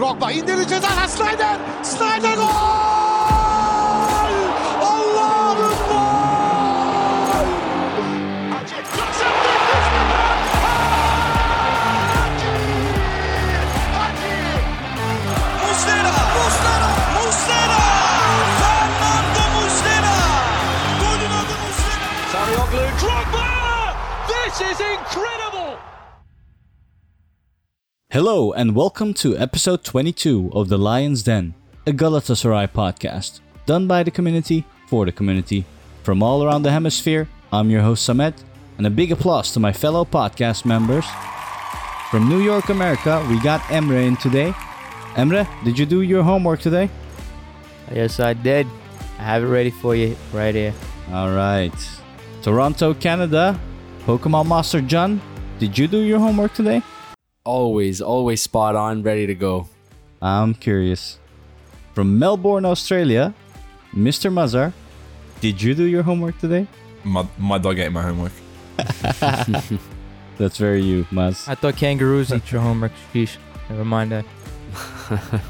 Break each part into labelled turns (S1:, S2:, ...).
S1: Drogba indirdi ceza Snyder. Snyder gol!
S2: Hello, and welcome to episode 22 of The Lion's Den, a Galatasaray podcast, done by the community for the community. From all around the hemisphere, I'm your host Samet, and a big applause to my fellow podcast members. From New York, America, we got Emre in today. Emre, did you do your homework today?
S3: Yes, I did. I have it ready for you right here.
S2: Alright. Toronto, Canada, Pokemon Master Can, did you do your homework today?
S4: Always, always spot on, ready to go.
S2: I'm curious. From Melbourne, Australia, Mr. Mazhar, did you do your homework today?
S5: My, my dog ate my homework.
S2: That's very you, Maz.
S3: I thought kangaroos eat your homework. Sheesh. Never mind that.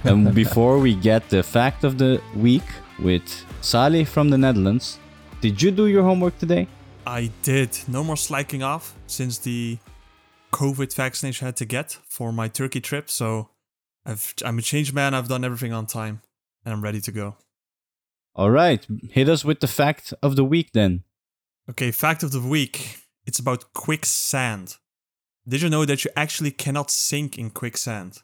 S2: and before we get the fact of the week with Salih from the Netherlands, did you do your homework today?
S6: I did. No more slacking off since the COVID vaccination I had to get for my Turkey trip. So I've, I'm a changed man. I've done everything on time and I'm ready to go.
S2: All right, hit us with the fact of the week then.
S6: Okay, fact of the week. It's about quicksand. Did you know that you actually cannot sink in quicksand?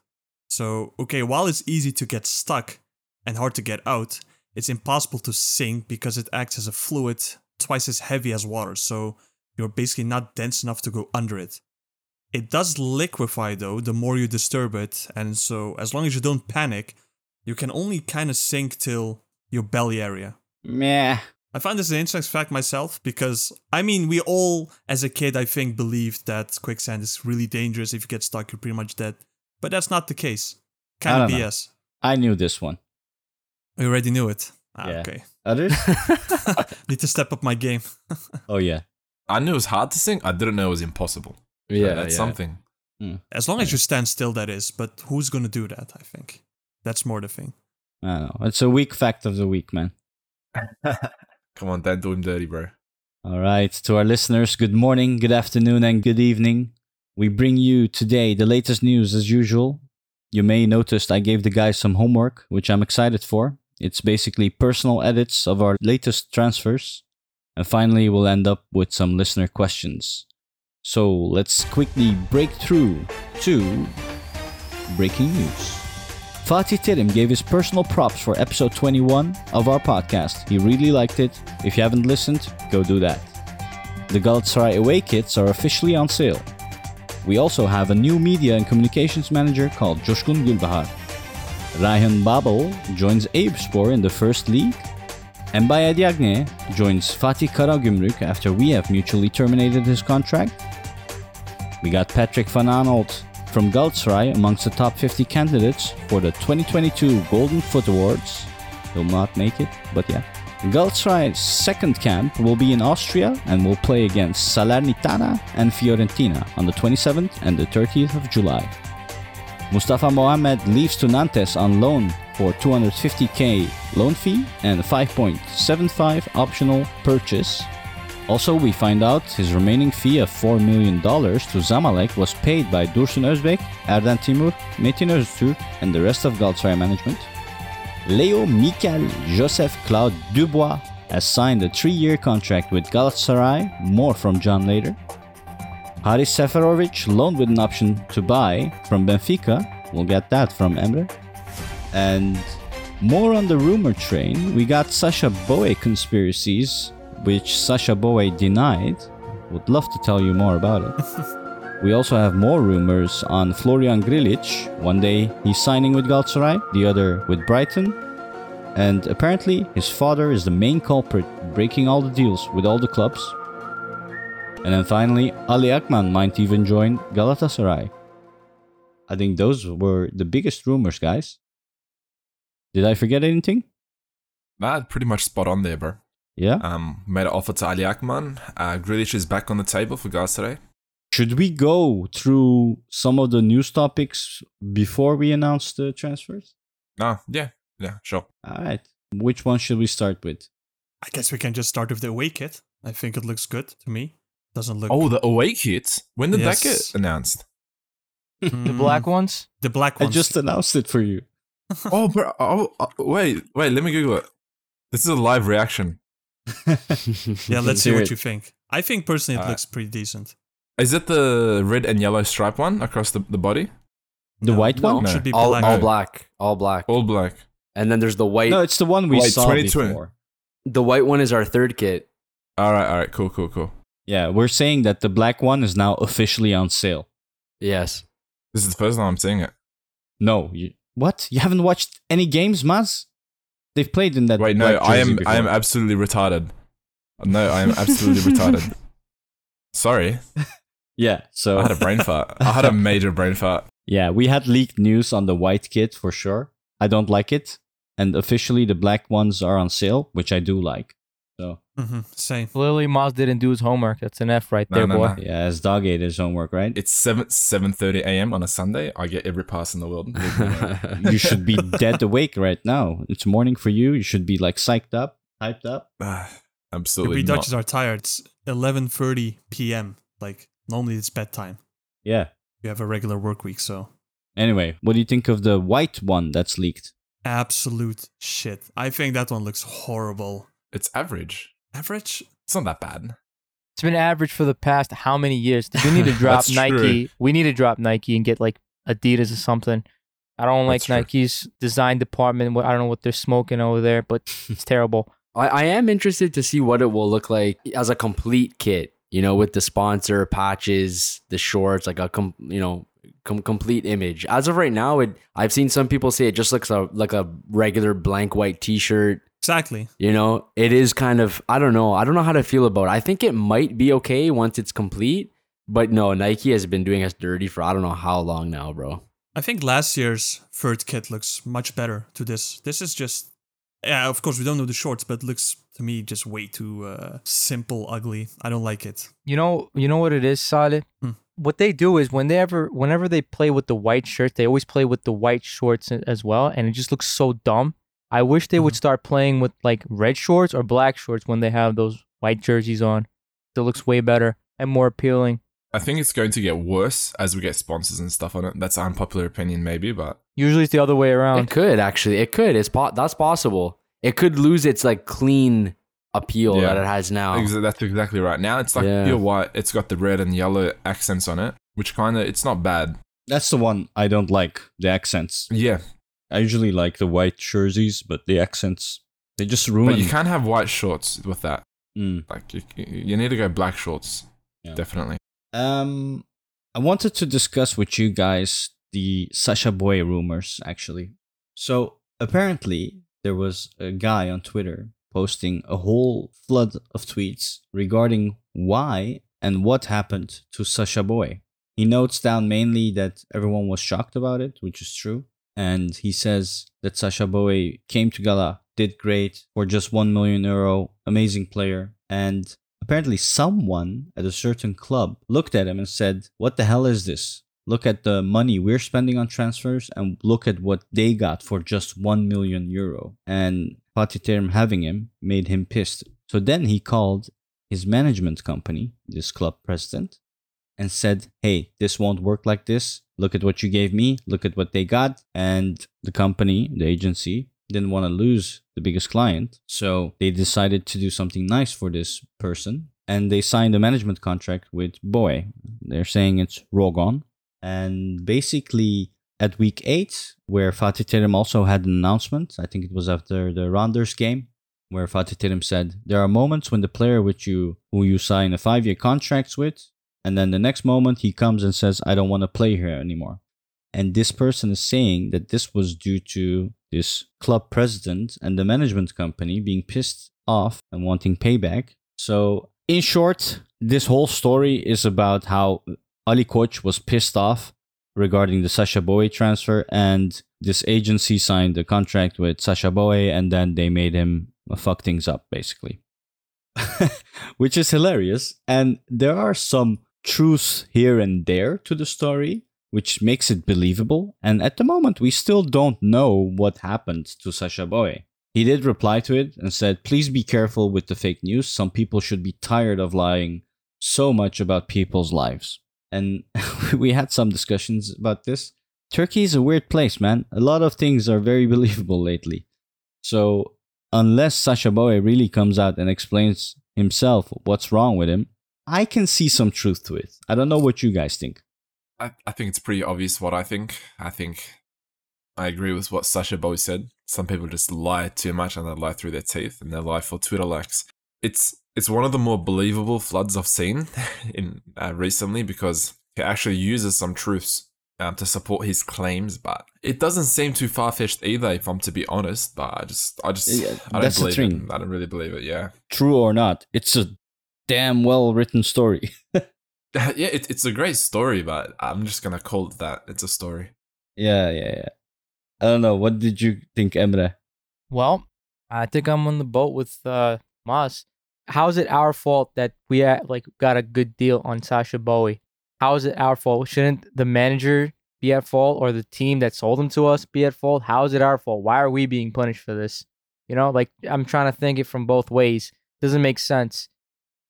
S6: So, okay, while it's easy to get stuck and hard to get out, it's impossible to sink because it acts as a fluid twice as heavy as water. So, you're basically not dense enough to go under it. It does liquefy though, the more you disturb it, and so as long as you don't panic, you can only kind of sink till your belly area.
S2: Meh.
S6: I find this an interesting fact myself because I mean we all as a kid I think believed that quicksand is really dangerous. If you get stuck, you're pretty much dead. But that's not the case. Kind
S2: I
S6: of
S2: don't know.
S6: BS.
S2: I knew this one.
S6: I already knew it. Ah,
S2: Yeah.
S6: Okay.
S2: Others?
S6: Need to step up my game.
S2: oh, yeah.
S5: I knew it was hard to sing. I didn't know it was impossible.
S4: Yeah,
S5: that's
S4: yeah.
S5: something. Hmm.
S6: As long as you stand still, that is. But who's gonna do that? I think that's more the thing.
S2: I don't know. It's a weak fact of the week, man.
S5: Come on, don't do him dirty, bro.
S2: All right, to our listeners, good morning, good afternoon, and good evening. We bring you today the latest news as usual. You may noticed I gave the guys some homework, which I'm excited for. It's basically personal edits of our latest transfers. And finally, we'll end up with some listener questions. So let's quickly break through to breaking news. Fatih Terim gave his personal props for episode 21 of our podcast. He really liked it. If you haven't listened, go do that. The Galatasaray away kits are officially on sale. We also have a new media and communications manager called Joshkun Gulbahar. Ryan Babel joins Eyüpspor in the first league. And Mbaye Diagne joins Fatih Karagümrük after we have mutually terminated his contract. We got Patrick Van Aanholt from Galatasaray amongst the top 50 candidates for the 2022 Golden Foot Awards. He'll not make it, but yeah. Galatasaray's second camp will be in Austria and will play against Salernitana and Fiorentina on the 27th and the 30th of July. Mustafa Mohamed leaves to Nantes on loan for 250k loan fee and 5.75 optional purchase. Also, we find out his remaining fee of $4 million to Zamalek was paid by Dursun Özbek, Erden Timur, Metin Öztürk, and the rest of Galatasaray management. Leo Mikel Joseph Claude Dubois has signed a three year contract with Galatasaray, more from Can later. Haris Seferovic loaned with an option to buy from Benfica, we'll get that from Emre. And more on the rumor train, we got Sacha Boey conspiracies, which Sacha Boey denied. Would love to tell you more about it. we also have more rumors on Florian Grillitsch. One day he's signing with Galatasaray, the other with Brighton. And apparently his father is the main culprit, breaking all the deals with all the clubs. And then finally, Ali Akman might even join Galatasaray. I think those were the biggest rumors, guys. Did I forget anything?
S5: That pretty much spot on there, bro.
S2: Yeah?
S5: Um, made an offer to Ali Akman. Uh, Grillitsch is back on the table for Galatasaray.
S2: should we go through some of the news topics before we announce the transfers?
S5: No, yeah, yeah, sure.
S2: All right. Which one should we start with?
S6: I guess we can just start with the away kit. I think it looks good to me. Doesn't look.
S5: Oh, the away kit. When did that
S6: Yes.
S5: get announced?
S3: The
S6: Mm,
S3: black ones?
S6: The black ones.
S2: I just announced it for you.
S5: oh, bro. Oh, uh, wait, wait. Let me Google it. This is a live reaction.
S6: Yeah, let's see what you think. I think personally it
S5: Alright.
S6: looks pretty decent.
S5: Is it the red and yellow stripe one across the, the body?
S2: The white one?
S6: It should be
S4: all,
S6: black.
S4: all black, all black.
S5: All black.
S4: And then there's the white.
S2: No, it's the one we
S5: Wait,
S2: saw
S5: 2020.
S2: before.
S4: the white one is our third kit.
S5: All right, all right. Cool, cool, cool.
S2: Yeah, we're saying that the black one is now officially on sale.
S4: Yes.
S5: This is the first time I'm seeing it.
S2: No, you, what? You haven't watched any games, Maz? They've played in that.
S5: Wait, no, I am I am absolutely retarded. No, I am absolutely retarded. Sorry,
S2: Yeah, so
S5: I had a brain fart. I had a major brain fart.
S2: yeah, we had leaked news on the white kit for sure. I don't like it, and officially the black ones are on sale, which I do like. So
S6: hmm Same.
S3: Clearly, Moz didn't do his homework. That's an F right
S5: No,
S3: there,
S5: no,
S3: boy.
S5: no.
S2: yeah, as dog ate his homework, right?
S5: It's seven seven thirty a.m. on a Sunday. I get every pass in the world. Leave me alone.
S2: you should be dead awake right now. It's morning for you. You should be like psyched up, hyped up.
S5: Absolutely
S6: we
S5: not.
S6: Dutchess are tired. It's 11:30 p.m. Like normally it's bedtime.
S2: Yeah.
S6: You have a regular work week, so
S2: Anyway, what do you think of the white one that's leaked?
S6: absolute shit. I think that one looks horrible.
S5: It's average.
S6: Average?
S5: It's not that bad.
S3: It's been average for the past how many years? We need to drop
S5: That's
S3: Nike. We need to drop Nike and get like Adidas or something. I don't like
S5: That's true.
S3: Nike's design department. I don't know what they're smoking over there, but it's terrible.
S4: I, I am interested to see what it will look like as a complete kit. You know, with the sponsor patches, the shorts, like a com, you know, com- complete image. As of right now, it I've seen some people say it just looks a, like a regular blank white T-shirt.
S6: Exactly.
S4: You know, it is kind of I don't know. I don't know how to feel about it. I think it might be okay once it's complete, but no, Nike has been doing us dirty for I don't know how long now, bro.
S6: I think last year's third kit looks much better to this. This is just yeah, of course we don't know the shorts, but it looks to me just way too uh, simple, ugly. I don't like it.
S3: You know, you know what it is, Solid.
S6: Hmm.
S3: What they do is when they ever, whenever they play with the white shirt, they always play with the white shorts as well, and it just looks so dumb. I wish they would
S6: Mhm.
S3: start playing with like red shorts or black shorts when they have those white jerseys on. It looks way better and more appealing.
S5: I think it's going to get worse as we get sponsors and stuff on it. That's unpopular opinion, maybe, but
S3: Usually it's the other way around.
S4: It could actually. It could. It's po- that's possible. It could lose its like clean appeal
S5: Yeah.
S4: that it has now.
S5: That's exactly right. Now it's like
S4: Yeah.
S5: pure white. It's got the red and yellow accents on it, which kind of it's not bad.
S2: That's the one I don't like. The accents.
S5: Yeah,
S2: I usually like the white jerseys, but the accents they just ruin.
S5: but you can't have white shorts with that.
S2: Mm.
S5: Like you, you need to go black shorts.
S2: Yeah.
S5: Definitely.
S2: Um, I wanted to discuss with you guys the Sacha Boey rumors, actually. So apparently, there was a guy on Twitter posting a whole flood of tweets regarding why and what happened to Sacha Boey. He notes down mainly that everyone was shocked about it, which is true. And he says that Sacha Boey came to Gala, did great for just 1 million euro, amazing player. And apparently, someone at a certain club looked at him and said, What the hell is this? Look at the money we're spending on transfers and look at what they got for just 1 million euro. And Fatih Terim having him made him pissed. So then he called his management company, this club president, and said, Hey, this won't work like this. Look at what you gave me. Look at what they got. And the company, the agency, didn't want to lose the biggest client. So they decided to do something nice for this person. And they signed a management contract with Boey. They're saying it's Rogon. And basically, at week eight, where Fatih Terim also had an announcement, I think it was after the Rounders game, where Fatih Terim said, There are moments when the player which you who you sign a five year contract with, and then the next moment he comes and says, I don't want to play here anymore. And this person is saying that this was due to this club president and the management company being pissed off and wanting payback. So, in short, this whole story is about how Ali Koç was pissed off regarding the Sacha Boey transfer, and this agency signed a contract with Sacha Boey, and then they made him uh, fuck things up, basically. Which is hilarious. And there are some truth here and there to the story, which makes it believable. And at the moment, we still don't know what happened to Sacha Boey. He did reply to it and said, Please be careful with the fake news. Some people should be tired of lying so much about people's lives. And we had some discussions about this. Turkey is a weird place, man. A lot of things are very believable lately. So, unless Sacha Boey really comes out and explains himself what's wrong with him, I can see some truth to it. I don't know what you guys think.
S5: I, I think it's pretty obvious what I think. I think I agree with what Sacha Boey said. Some people just lie too much and they lie through their teeth and they lie for Twitter likes. It's it's one of the more believable floods I've seen in uh, recently because he actually uses some truths um, to support his claims, but it doesn't seem too far fetched either. If I'm to be honest, but I just I just
S2: Yeah,
S5: I don't believe it. I don't really believe it. Yeah,
S2: True or not, it's a damn well written story.
S5: yeah, it, it's a great story, but I'm just gonna call it that. It's a story.
S2: yeah, yeah, yeah. I don't know. What did you think, Emre?
S3: Well, I think I'm on the boat with uh, Moss. How is it our fault that we uh, like got a good deal on Sacha Boey? How is it our fault? Shouldn't the manager be at fault or the team that sold him to us be at fault? How is it our fault? Why are we being punished for this? You know, like I'm trying to think it from both ways. Doesn't make sense.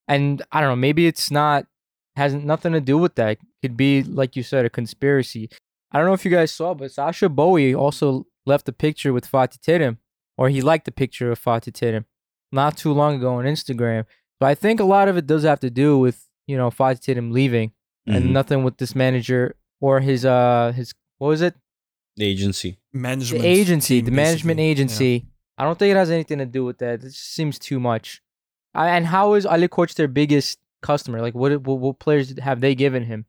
S3: And I don't know, maybe it's not has nothing to do with that. Could be like you said, a conspiracy. I don't know if you guys saw, but Sacha Boey also left a picture with Fatih Terim, or he liked the picture of Fatih Terim not too long ago on Instagram. But I think a lot of it does have to do with you know Fatih Terim leaving, and
S2: Mhm.
S3: nothing with this manager or his uh his what was it
S2: The agency.
S6: Management
S3: the agency,
S6: team,
S3: the management
S6: basically. Yeah.
S3: agency. I don't think it has anything to do with that. It just seems too much. And how is Ali Koç their biggest customer? Like, what, what what players have they given him?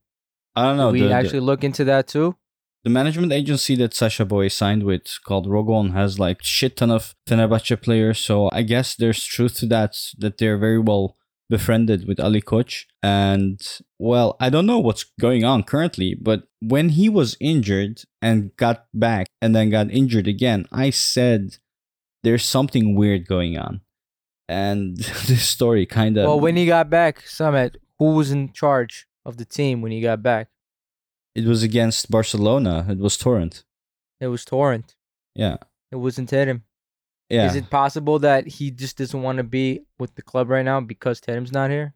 S2: I don't
S3: Do
S2: know.
S3: we
S2: the, the-
S3: actually look into that too?
S2: the management agency that Sacha Boey signed with called Rogon has like shit ton of Fenerbahce players. So I guess there's truth to that that they're very well befriended with Ali Koç. And well, I don't know what's going on currently, but when he was injured and got back and then got injured again, I said there's something weird going on. And this story kind of
S3: well, when he got back, Samet, who was in charge of the team when he got back?
S2: it was against Barcelona, it was Torrent.
S3: It was Torrent.
S2: Yeah.
S3: It wasn't Terim.
S2: Yeah.
S3: Is it possible that he just doesn't want to be with the club right now because Terim's not here?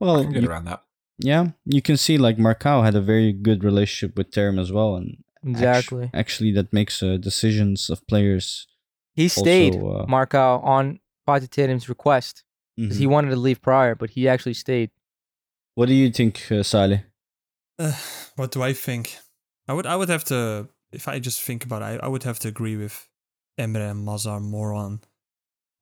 S5: I
S2: well,
S5: can get
S2: you-
S5: around that.
S2: Yeah, you can see like Marcao had a very good relationship with Terim as well, and
S3: Exactly.
S2: actually, that makes uh, decisions of players.
S3: He stayed,
S2: also, uh,
S3: Marcao, on Fatih Terim's request. 'cause
S2: Mhm.
S3: He wanted to leave prior, but he actually stayed.
S2: What do you think, uh, Salih?
S6: Uh, what do I think? I would I would have to if I just think about it, I, I would have to agree with Emre and Mazhar more on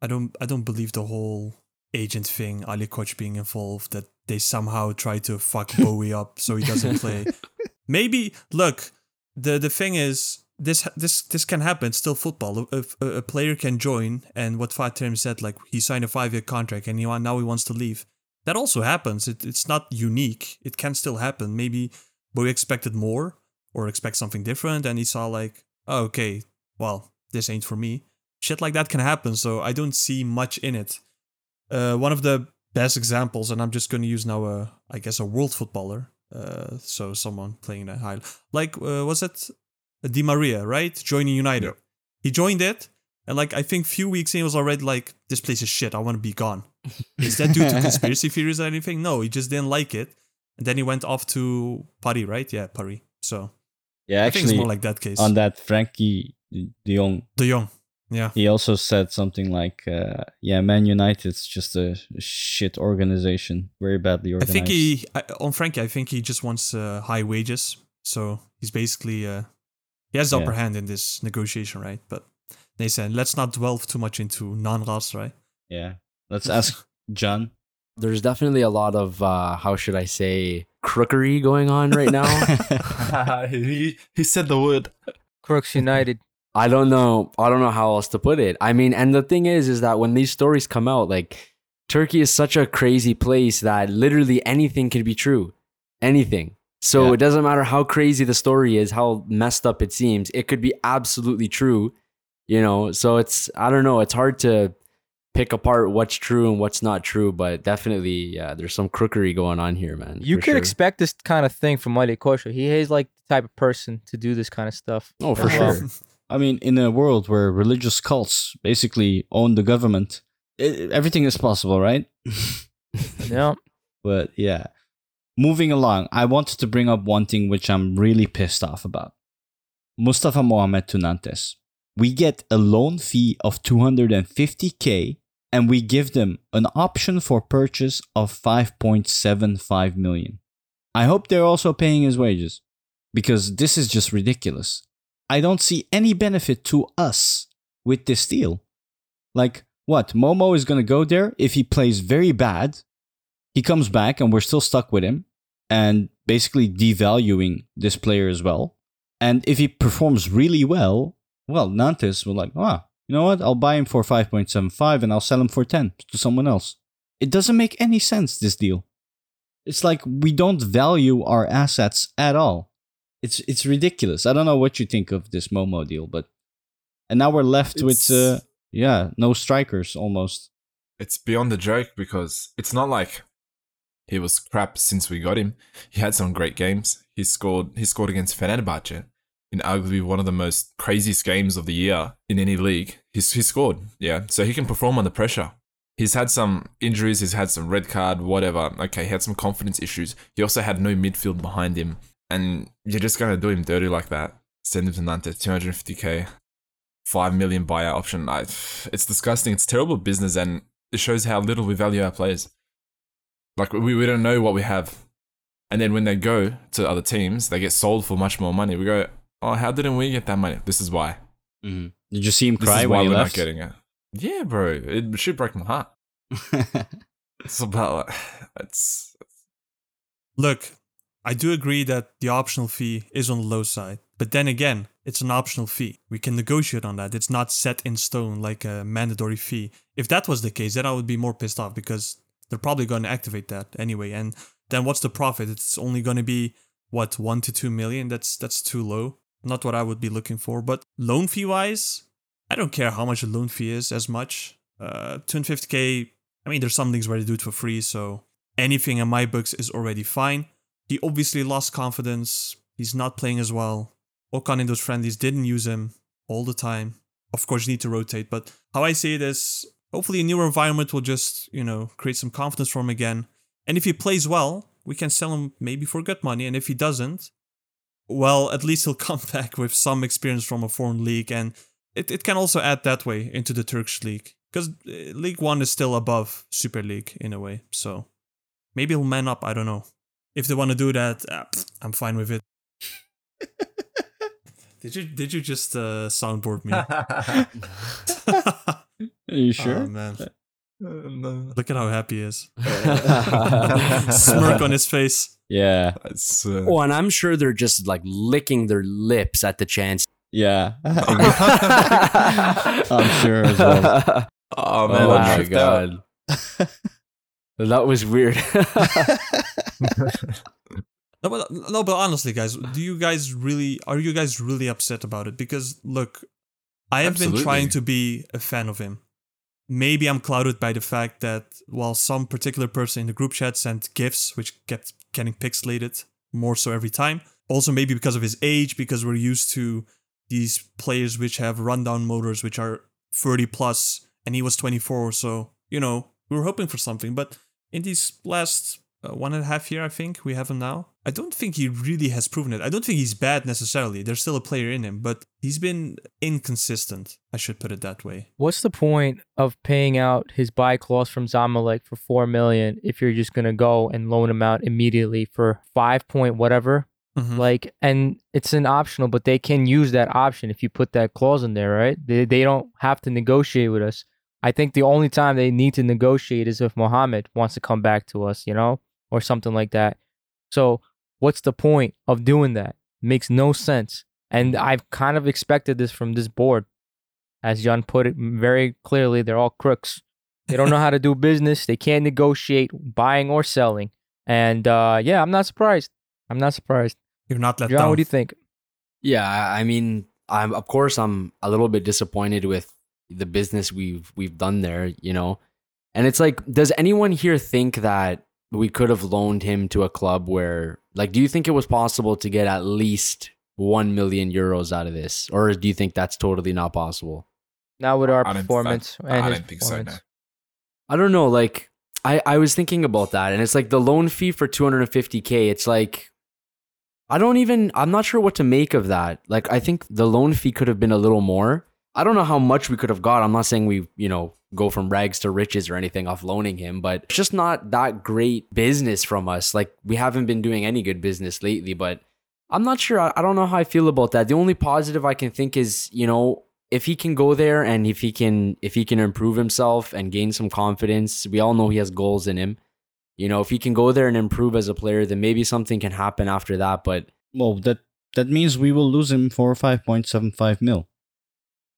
S6: I don't I don't believe the whole agent thing, Ali Koç being involved, that they somehow try to fuck Boey up so he doesn't play. Maybe look, the the thing is this this this can happen. Still football. A, a, player can join, and what Fatim said, like he signed a five year contract, and he now he wants to leave. That also happens. It, it's not unique. It can still happen. Maybe Boey expected more or expect something different, and he saw like, oh, okay, well, this ain't for me. Shit like that can happen. So I don't see much in it. Uh, one of the best examples, and I'm just going to use now a, I guess, a world footballer. Uh, so someone playing in a high, like uh, was it Di Maria, right? Joining United.
S5: Yep.
S6: He joined it, and like I think few weeks in, he was already like, "This place is shit. I want to be gone." is that due to conspiracy theories or anything? No, he just didn't like it, and then he went off to Paris, right? Yeah, Paris. So
S2: Yeah,
S6: I think it's
S2: actually,
S6: more like that case.
S2: on that Frenkie De Jong,
S6: De Jong. Yeah.
S2: he also said something like, uh, "Yeah, Man United's just a shit organization, very badly organized."
S6: I think he I, on Frenkie. I think he just wants uh, high wages, so he's basically uh, he has the
S2: Yeah.
S6: upper hand in this negotiation, right? But they said let's not delve too much into non-Ras, right?
S2: Yeah, let's ask Can.
S4: There's definitely a lot of uh, how should I say crookery going on right now.
S5: he, he said the word.
S3: Crooks United.
S4: I don't know. I don't know how else to put it. I mean, and the thing is, is that when these stories come out, like Turkey is such a crazy place that literally anything can be true, anything. So
S2: Yeah.
S4: it doesn't matter how crazy the story is, how messed up it seems. It could be absolutely true, you know. So it's I don't know. It's hard to pick apart what's true and what's not true, but definitely, yeah, there's some crookery going on here, man.
S3: You could
S4: sure.
S3: expect this kind of thing from Mike Kosher. He is like the type of person to do this kind of stuff.
S4: Oh, for
S3: well.
S4: sure.
S2: I mean, in a world where religious cults basically own the government, i everything is possible, right?
S3: Yeah.
S2: But yeah. Moving along, I wanted to bring up one thing which I'm really pissed off about. Mustafa Mohamed to Nantes. We get a loan fee of 250k and we give them an option for purchase of 5.75 million. I hope they're also paying his wages because this is just ridiculous. I don't see any benefit to us with this deal. Like, what? Momo is going to go there if he plays very bad he comes back and we're still stuck with him and basically devaluing this player as well. And if he performs really well, well, Nantes will like, ah, you know what? I'll buy him for 5.75 and I'll sell him for 10 to someone else. It doesn't make any sense, this deal. It's like we don't value our assets at all. It's it's ridiculous. I don't know what you think of this Momo deal, but and now we're left with uh, yeah, no strikers almost.
S5: it's beyond the joke because it's not like he was crap since we got him. He had some great games. He scored he scored against Fenerbahce in arguably one of the most craziest games of the year in any league. He scored, yeah. So he can perform under pressure. He's had some injuries, he's had some red card, whatever. Okay, he had some confidence issues. He also had no midfield behind him. And you're just gonna do him dirty like that. Send him to Nantes, 250k, 5 million buyout option. I, it's disgusting. It's terrible business and it shows how little we value our players. Like we, we don't know what we have. And then when they go to other teams, they get sold for much more money. We go, oh, how didn't we get that money? This is why. Mm-hmm.
S2: Did you see him
S5: This
S2: cry
S5: is why
S2: when
S5: we're
S2: left?
S5: not getting it. Yeah, bro. It should break my heart. It's about like, it's
S6: Look, I do agree that the optional fee is on the low side. But then again, it's an optional fee. We can negotiate on that. It's not set in stone like a mandatory fee. If that was the case, then I would be more pissed off because they're probably going to activate that anyway. And then what's the profit? It's only going to be what one to two million. That's that's too low. Not what I would be looking for. But loan fee wise, I don't care how much a loan fee is as much. Uh, 250k. I mean, there's some things where they do it for free, so anything in my books is already fine. He obviously lost confidence. He's not playing as well. Okan in those friendlies didn't use him all the time. Of course, you need to rotate, but how I see it is hopefully a newer environment will just, you know, create some confidence for him again. And if he plays well, we can sell him maybe for good money. And if he doesn't, well, at least he'll come back with some experience from a foreign league. And it, it can also add that way into the Turkish league. Because League One is still above Super League in a way. So maybe he'll man up. I don't know. If they want to do that, uh, pfft, I'm fine with it. did you did you just uh, soundboard me?
S2: Are you sure?
S6: Oh man, look at how happy he is. Smirk on his face.
S2: yeah,
S5: It's, uh,
S4: Oh, and I'm sure they're just like licking their lips at the chance.
S2: yeah. I'm sure as well.
S5: oh man,
S4: oh my god. that was weird.
S6: No, but no, but honestly, guys, do you guys really are you guys really upset about it? Because look, I have been trying to be a fan of him. Maybe I'm clouded by the fact that while some particular person in the group chat sent gifs, which kept getting pixelated more so every time. Also, maybe because of his age, because we're used to these players which have rundown motors, which are 30 plus, and he was 24. So you know, we were hoping for something. But in these last uh, one and a half year, I think we have him now. I don't think he really has proven it. I don't think he's bad necessarily. There's still a player in him, but he's been inconsistent. I should put it that way.
S3: What's the point of paying out his buy clause from Zamalek for four million if you're just gonna go and loan him out immediately for five point whatever?
S6: Mhm.
S3: Like, and it's an optional, but they can use that option if you put that clause in there, right? They they don't have to negotiate with us. I think the only time they need to negotiate is if Mohammed wants to come back to us, you know, or something like that. So, what's the point of doing that? Makes no sense. And I've kind of expected this from this board. As Can put it very clearly, they're all crooks. They don't know how to do business. They can't negotiate buying or selling. And uh, yeah, I'm not surprised. I'm not surprised.
S6: You're not let
S3: Can,
S6: down.
S3: what do you think?
S4: yeah, I I mean, I'm of course I'm a little bit disappointed with the business we've we've done there, you know. And it's like, does anyone here think that we could have loaned him to a club where, like, do you think it was possible to get at least one million euros out of this, or do you think that's totally not possible?
S3: Not with our
S5: I don't- I-
S3: performance
S5: I
S3: and his
S5: don't think so. No.
S3: performance.
S4: I don't know. Like, I I was thinking about that, and it's like the loan fee for 250k. It's like, I don't even. I'm not sure what to make of that. Like, I think the loan fee could have been a little more. I don't know how much we could have got. I'm not saying we, you know, go from rags to riches or anything off loaning him, but it's just not that great business from us. Like, we haven't been doing any good business lately, but I'm not sure. I, don't know how I feel about that. The only positive I can think is, you know, if he can go there and if he can if he can improve himself and gain some confidence, we all know he has goals in him. You know, if he can go there and improve as a player, then maybe something can happen after that. But
S2: Well, that that means we will lose him for five point seven five mil,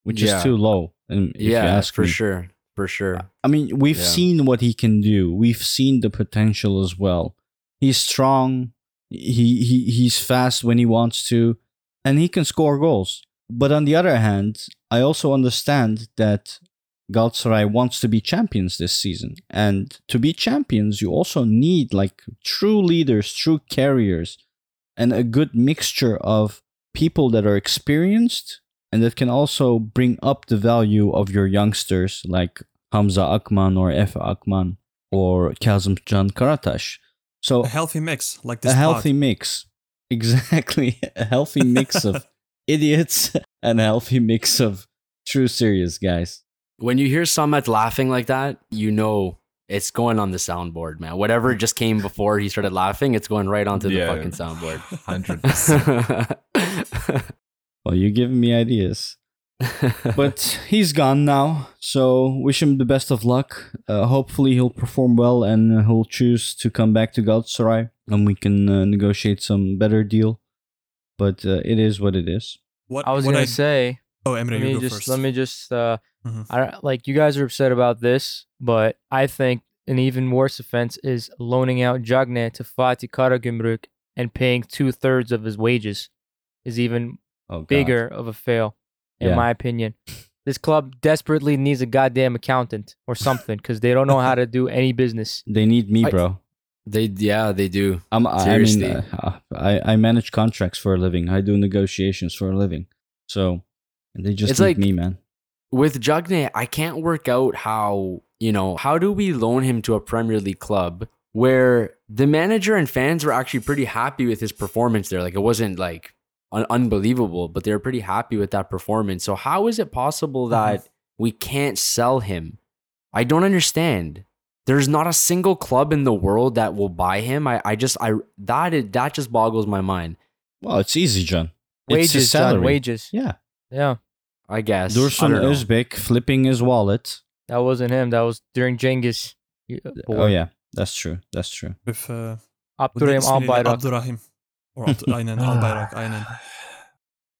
S2: which
S4: Yeah.
S2: is too low. And if you
S4: yeah,
S2: ask
S4: for
S2: me.
S4: sure, for sure.
S2: I mean, we've
S4: Yeah.
S2: seen what he can do. We've seen the potential as well. He's strong. He he he's fast when he wants to, and he can score goals. But on the other hand, I also understand that Galatasaray wants to be champions this season, and to be champions, you also need like true leaders, true carriers, and a good mixture of people that are experienced and that can also bring up the value of your youngsters like Hamza Akman or Efe Akman or Kazım Can Karataş. So
S6: A healthy mix, like this.
S2: a
S6: pod.
S2: healthy mix. Exactly. A healthy mix of idiots and a healthy mix of true serious guys.
S4: When you hear Samet laughing like that, you know it's going on the soundboard, man. Whatever just came before he started laughing, it's going right onto the
S5: Yeah.
S4: fucking soundboard.
S5: 100%.
S2: Well, you're giving me ideas. But he's gone now, so wish him the best of luck. Uh, hopefully, he'll perform well and he'll choose to come back to Galatasaray, and we can uh, negotiate some better deal. But uh, it is what it is.
S6: What
S3: I was
S6: what
S3: gonna say.
S6: Oh, Emre,
S3: Let
S6: you
S3: me
S6: go
S3: just
S6: first.
S3: let me just uh,
S6: Mhm.
S3: I don't, like you guys are upset about this, but I think an even worse offense is loaning out Diagne to Fatih Karagümrük and paying two thirds of his wages is even
S2: Oh,
S3: bigger of a fail, in
S2: Yeah.
S3: my opinion. This club desperately needs a goddamn accountant or something because they don't know how to do any business.
S2: They need me,
S4: I-
S2: bro.
S4: they yeah, they do.
S2: I'm, I
S4: Seriously.
S2: mean, uh, I, I manage contracts for a living. I do negotiations for a living. So they just
S4: It's
S2: need
S4: like-
S2: me, man.
S4: with Diagne, I can't work out how, you know, how do we loan him to a Premier League club where the manager and fans were actually pretty happy with his performance there? Like it wasn't like un- unbelievable, but they're pretty happy with that performance. So how is it possible that we can't sell him? I don't understand. There's not a single club in the world that will buy him. I, I just I that is, that just boggles my mind.
S2: Well, it's easy, Can. It's his
S3: Wages,
S2: Can,
S3: wages.
S2: Yeah.
S3: Yeah,
S4: I guess. I
S2: Dursun
S4: don't.
S2: Özbek flipping his wallet.
S3: that wasn't him. That was during Cengiz. uh,
S2: Oh, yeah. That's true. That's true.
S6: With uh,
S3: Abdurrahim Albayrak.
S6: Abdurrahim. Or Abd- aynen ah. Albayrak, aynen.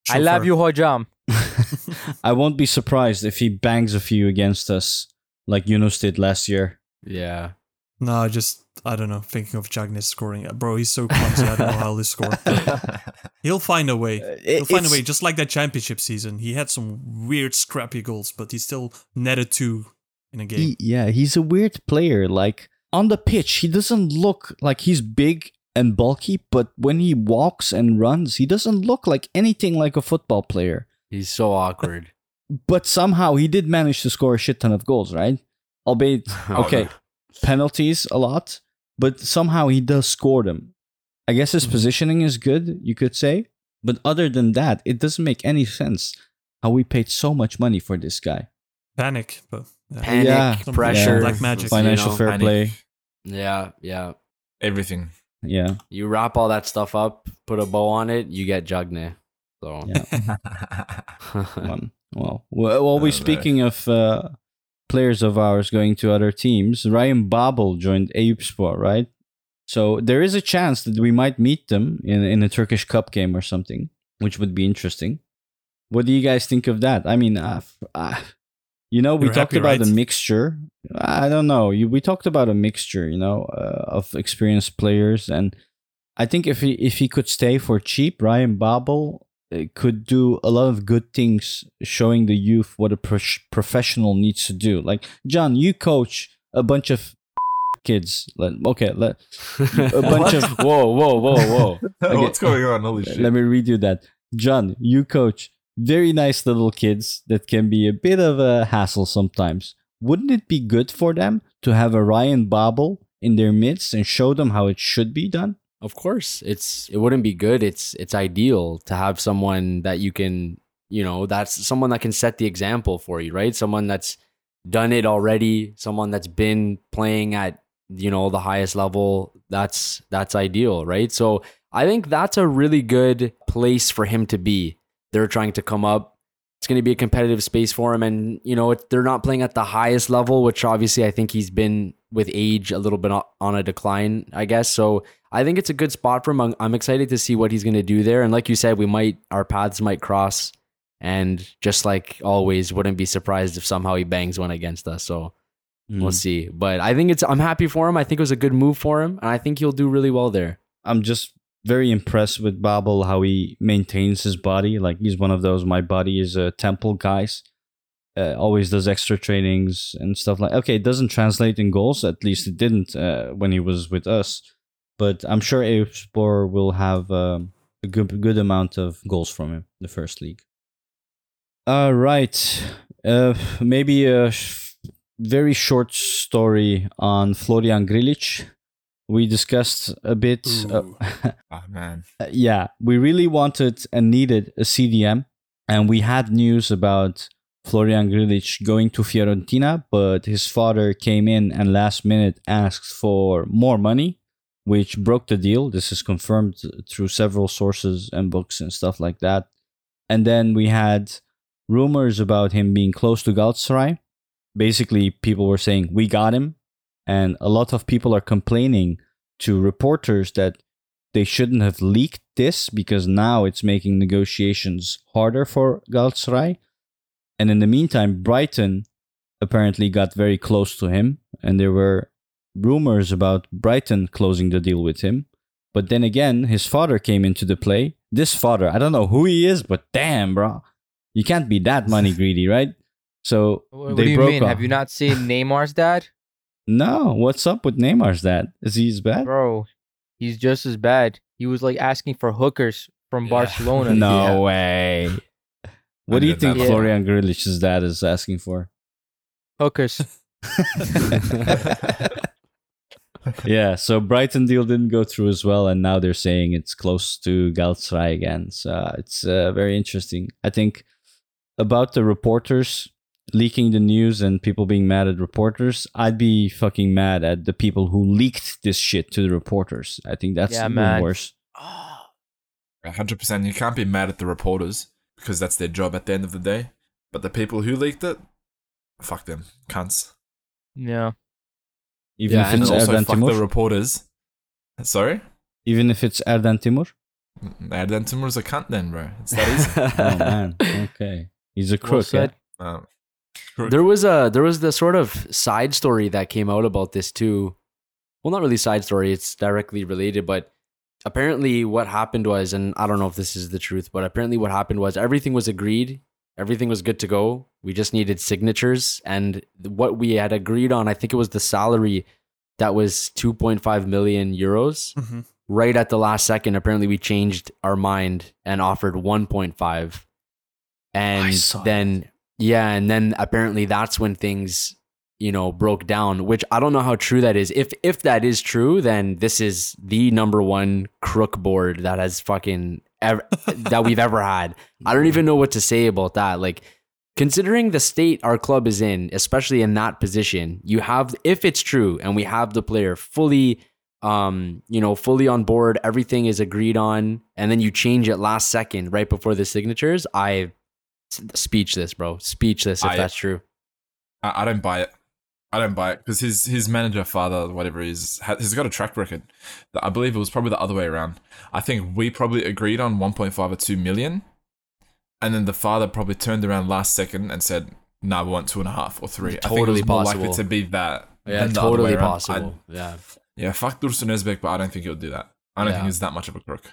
S3: I love you, hocam.
S2: I won't be surprised if he bangs a few against us like Yunus did last year.
S4: Yeah.
S6: No, just I don't know. Thinking of Diagne's scoring, bro, he's so clumsy. I don't know how he'll score. He'll find a way. Uh, he'll find a way. Just like that championship season, he had some weird scrappy goals, but he still netted two in a game.
S2: He, yeah, he's a weird player. Like on the pitch, he doesn't look like he's big and bulky, but when he walks and runs, he doesn't look like anything like a football player.
S4: He's so awkward.
S2: But somehow he did manage to score a shit ton of goals, right? Albeit,
S5: Oh,
S2: okay, penalties a lot, but somehow he does score them. I guess his
S6: Mhm.
S2: positioning is good, you could say. But other than that, it doesn't make any sense how we paid so much money for this guy.
S6: Panic, but yeah.
S4: Panic,
S2: Yeah.
S6: Some
S4: pressure,
S6: black magic.
S4: you
S2: Financial
S4: know?
S2: fair
S5: panic.
S2: play.
S4: Yeah, yeah.
S5: Everything.
S2: Yeah.
S4: You wrap all that stuff up, put a bow on it, you get Diagne. So
S2: Yeah. Well, well, well we speaking of uh, players of ours going to other teams, Ryan Babel joined Eyüpspor, right? So there is a chance that we might meet them in in a Turkish Cup game or something, which would be interesting. What do you guys think of that? I mean, uh, uh, you know, we
S6: You're
S2: talked
S6: happy,
S2: about a mixture. I don't know. You, we talked about a mixture, you know, uh, of experienced players, and I think if he if he could stay for cheap, Ryan Babel uh, could do a lot of good things, showing the youth what a prof- professional needs to do. Like Can, you coach a bunch of kids. Let, okay, let a bunch of
S4: whoa, whoa, whoa, whoa.
S2: Okay.
S5: What's going on? Holy shit.
S2: let me read you that. Can, you coach very nice little kids that can be a bit of a hassle sometimes. Wouldn't it be good for them to have a Ryan Babel in their midst and show them how it should be done?
S4: Of course, it's it wouldn't be good. It's it's ideal to have someone that you can, you know, that's someone that can set the example for you, right? Someone that's done it already, someone that's been playing at, you know, the highest level. That's that's ideal, right? So, I think that's a really good place for him to be. They're trying to come up. It's going to be a competitive space for him and, you know, it, they're not playing at the highest level, which obviously I think he's been with age a little bit on a decline, I guess. So, I think it's a good spot for him. I'm, I'm excited to see what he's going to do there. And like you said, we might, our paths might cross. And just like always, wouldn't be surprised if somehow he bangs one against us. So we'll
S2: Mm.
S4: see. But I think it's, I'm happy for him. I think it was a good move for him. And I think he'll do really well there.
S2: I'm just very impressed with Babel how he maintains his body. Like he's one of those my body is a temple guys. Uh, always does extra trainings and stuff like. Okay, it doesn't translate in goals. At least it didn't uh, when he was with us. But I'm sure Spor will have um, a good good amount of goals from him the first league. All right, uh, maybe a sh- very short story on Florian Grillitsch. We discussed a bit. Uh,
S5: Oh, man.
S2: yeah, we really wanted and needed a CDM, and we had news about Florian Grillitsch going to Fiorentina, but his father came in and last minute asked for more money, which broke the deal. This is confirmed through several sources and books and stuff like that. And then we had rumors about him being close to Galatasaray. Basically, people were saying we got him, and a lot of people are complaining to reporters that they shouldn't have leaked this because now it's making negotiations harder for Galatasaray. And in the meantime, Brighton apparently got very close to him, and there were rumors about Brighton closing the deal with him. But then again, his father came into the play. This father, I don't know who he is, but damn, bro, you can't be that money greedy, right? So
S3: What, what do you mean?
S2: off.
S3: Have you not seen Neymar's dad?
S2: No, what's up with Neymar's dad? Is he as bad?
S3: Bro, he's just as bad. He was like asking for hookers from
S4: Yeah.
S3: Barcelona.
S2: No
S3: Yeah.
S2: way. What
S5: I
S2: do you think
S5: that.
S2: Florian Grillitsch's dad is asking for?
S3: Hookers.
S2: yeah, so Brighton deal didn't go through as well, and now they're saying it's close to Galatasaray again. So it's uh, very interesting. I think about the reporters leaking the news and people being mad at reporters, I'd be fucking mad at the people who leaked this shit to the reporters. I think that's
S3: Yeah,
S2: even
S3: man.
S2: worse.
S5: hundred percent. You can't be mad at the reporters because that's their job at the end of the day. But the people who leaked it, fuck them, cunts.
S3: Yeah.
S2: Even
S4: Yeah,
S2: if
S5: And
S2: it's
S5: also
S2: Erden
S5: fuck
S2: Timur.
S5: the reporters. Sorry,
S2: Even if it's Erden Timur.
S5: Mm, Erden Timur's a cunt then, bro. It's that easy.
S2: Oh man, okay, he's a
S3: Well
S2: crook. yeah?
S3: said.
S5: Um, um,
S4: There was a there was the sort of side story that came out about this too. Well, not really side story; it's directly related. But apparently, what happened was, and I don't know if this is the truth, but apparently, what happened was everything was agreed, everything was good to go. We just needed signatures, and what we had agreed on, I think it was the salary that was two point five million euros.
S6: Mhm.
S4: Right at the last second, apparently, we changed our mind and offered one point five, and
S2: saw
S4: then yeah, and then apparently that's when things, you know, broke down, which I don't know how true that is. If if that is true, then this is the number one crook board that has fucking ever that we've ever had. I don't even know what to say about that. Like considering the state our club is in, especially in that position, you have if it's true and we have the player fully um, you know, fully on board, everything is agreed on, and then you change it last second right before the signatures, I speechless, bro. Speechless if
S5: I-
S4: that's true.
S5: I, I don't buy it. I don't buy it because his his manager, father, whatever he is, ha- has got a track record. That I believe it was probably the other way around. I think we probably agreed on 1.5 or 2 million, and then the father probably turned around last second and said, "Nah, we want two and a half or three. I think it
S4: Totally
S5: was more
S4: possible.
S5: likely to be that.
S4: Yeah,
S5: than the other way
S4: totally possible.
S5: I-
S4: yeah.
S5: yeah, fuck Dursun Özbek, but I don't think he'll do that. I don't
S4: Yeah.
S5: think he's that much of a crook.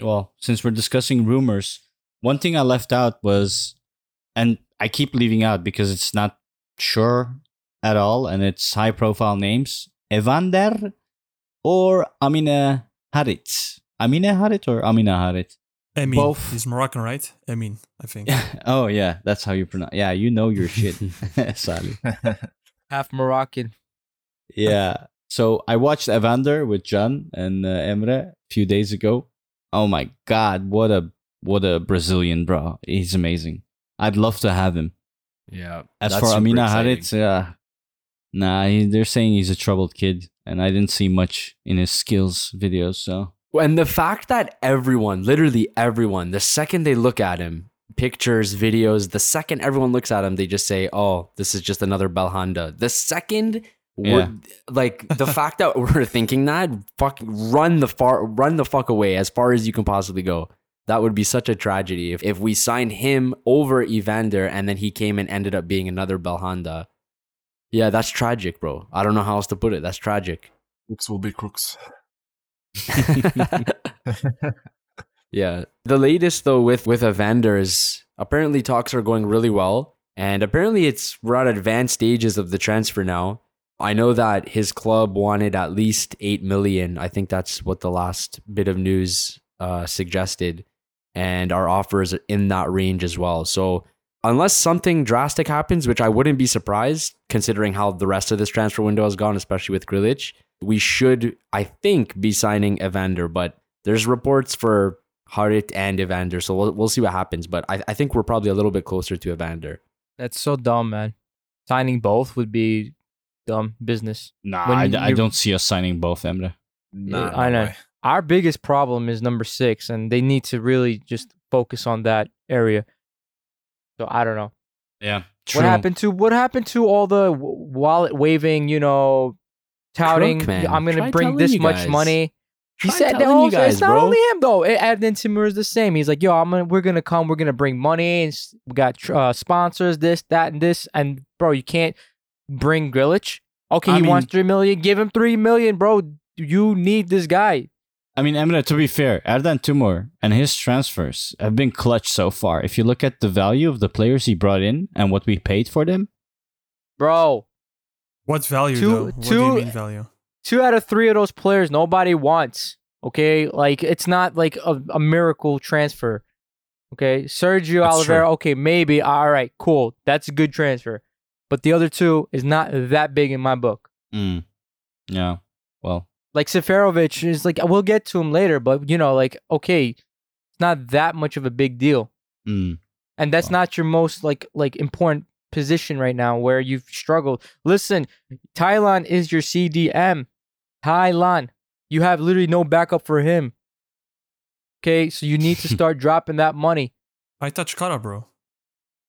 S2: well, since we're discussing rumors, One thing I left out was, and I keep leaving out because it's not sure at all, and it's high profile names Evander or Amina Harit. Amina Harit or Amina Harit?
S6: Emin.
S2: Both.
S6: He's Moroccan, right? Emin, I think.
S2: oh, yeah, that's how you pronounce Yeah, you know your shit, Sally.
S3: Half Moroccan.
S2: Yeah. So I watched Evander with Can and uh, Emre a few days ago. Oh my god, what a what a Brazilian bro! He's amazing. I'd love to have him.
S4: Yeah.
S2: As for
S4: Amine.
S2: Harit, uh, nah, he, they're saying he's a troubled kid, and I didn't see much in his skills videos. So
S4: And the fact that everyone, literally everyone, the second they look at him, pictures, videos, the second everyone looks at him, they just say, "Oh, this is just another Belhanda." The second, we're,
S2: Yeah.
S4: like the fact that we're thinking that, fuck, run the far, run the fuck away as far as you can possibly go. That would be such a tragedy if, if we signed him over Evander and then he came and ended up being another Belhanda. Yeah, that's tragic, bro. I don't know how else to put it. That's tragic.
S5: Crooks will be crooks.
S4: Yeah. The latest though with with Evander is apparently talks are going really well. And apparently it's we're at advanced stages of the transfer now. I know that his club wanted at least eight million. I think that's what the last bit of news uh, suggested. And our offer is in that range as well. So unless something drastic happens, which I wouldn't be surprised considering how the rest of this transfer window has gone, especially with Grillitsch, we should, I think, be signing Evander. But there's reports for Harit and Evander, so we'll, we'll see what happens. But I, I think we're probably a little bit closer to Evander.
S3: That's so dumb, man. Signing both would be dumb business.
S2: nah,
S3: When
S2: I, I don't see us signing both, Emre.
S5: Nah,
S3: I
S5: no
S3: know.
S5: way.
S3: Our biggest problem is number six, and they need to really just focus on that area. So I don't know
S2: Yeah,
S3: what happened to what happened to all the w- wallet waving. You know, touting.
S4: Crook.
S3: I'm gonna
S4: Try
S3: bring this much money. He
S4: Try
S3: said that also,
S4: guys,
S3: it's not
S4: bro.
S3: only him though. It- Erden Timur is the same. He's like, yo, I'm gonna, we're gonna come, we're gonna bring money, and we got uh, sponsors, this, that, and this, and bro, you can't bring Grillitsch. Okay,
S2: I
S3: he
S2: mean-
S3: wants three million. Give him three million, bro. You need this guy.
S2: I mean, Emre, to be fair, Erden Timur and his transfers have been clutch so far. If you look at the value of the players he brought in and what we paid for them,
S3: Bro,
S6: What's value,
S3: Two-
S6: though? What do
S3: two-
S6: you mean value?
S3: two out of three of those players nobody wants. Okay, like it's not like a, a miracle transfer. Okay, Sergio
S5: That's
S3: Oliveira.
S5: true.
S3: Okay, maybe all right, cool. That's a good transfer, but the other two is not that big in my book.
S2: mm, yeah, well,
S3: Like Seferovic is like we'll get to him later, but you know, like okay, it's not that much of a big deal,
S2: mm,
S3: and that's
S2: Well.
S3: not your most like like important position right now where you've struggled. Listen, Taylan is your CDM. Taylan, you have literally no backup for him. Okay, so you need to start dropping that money.
S6: I touch Kara, bro.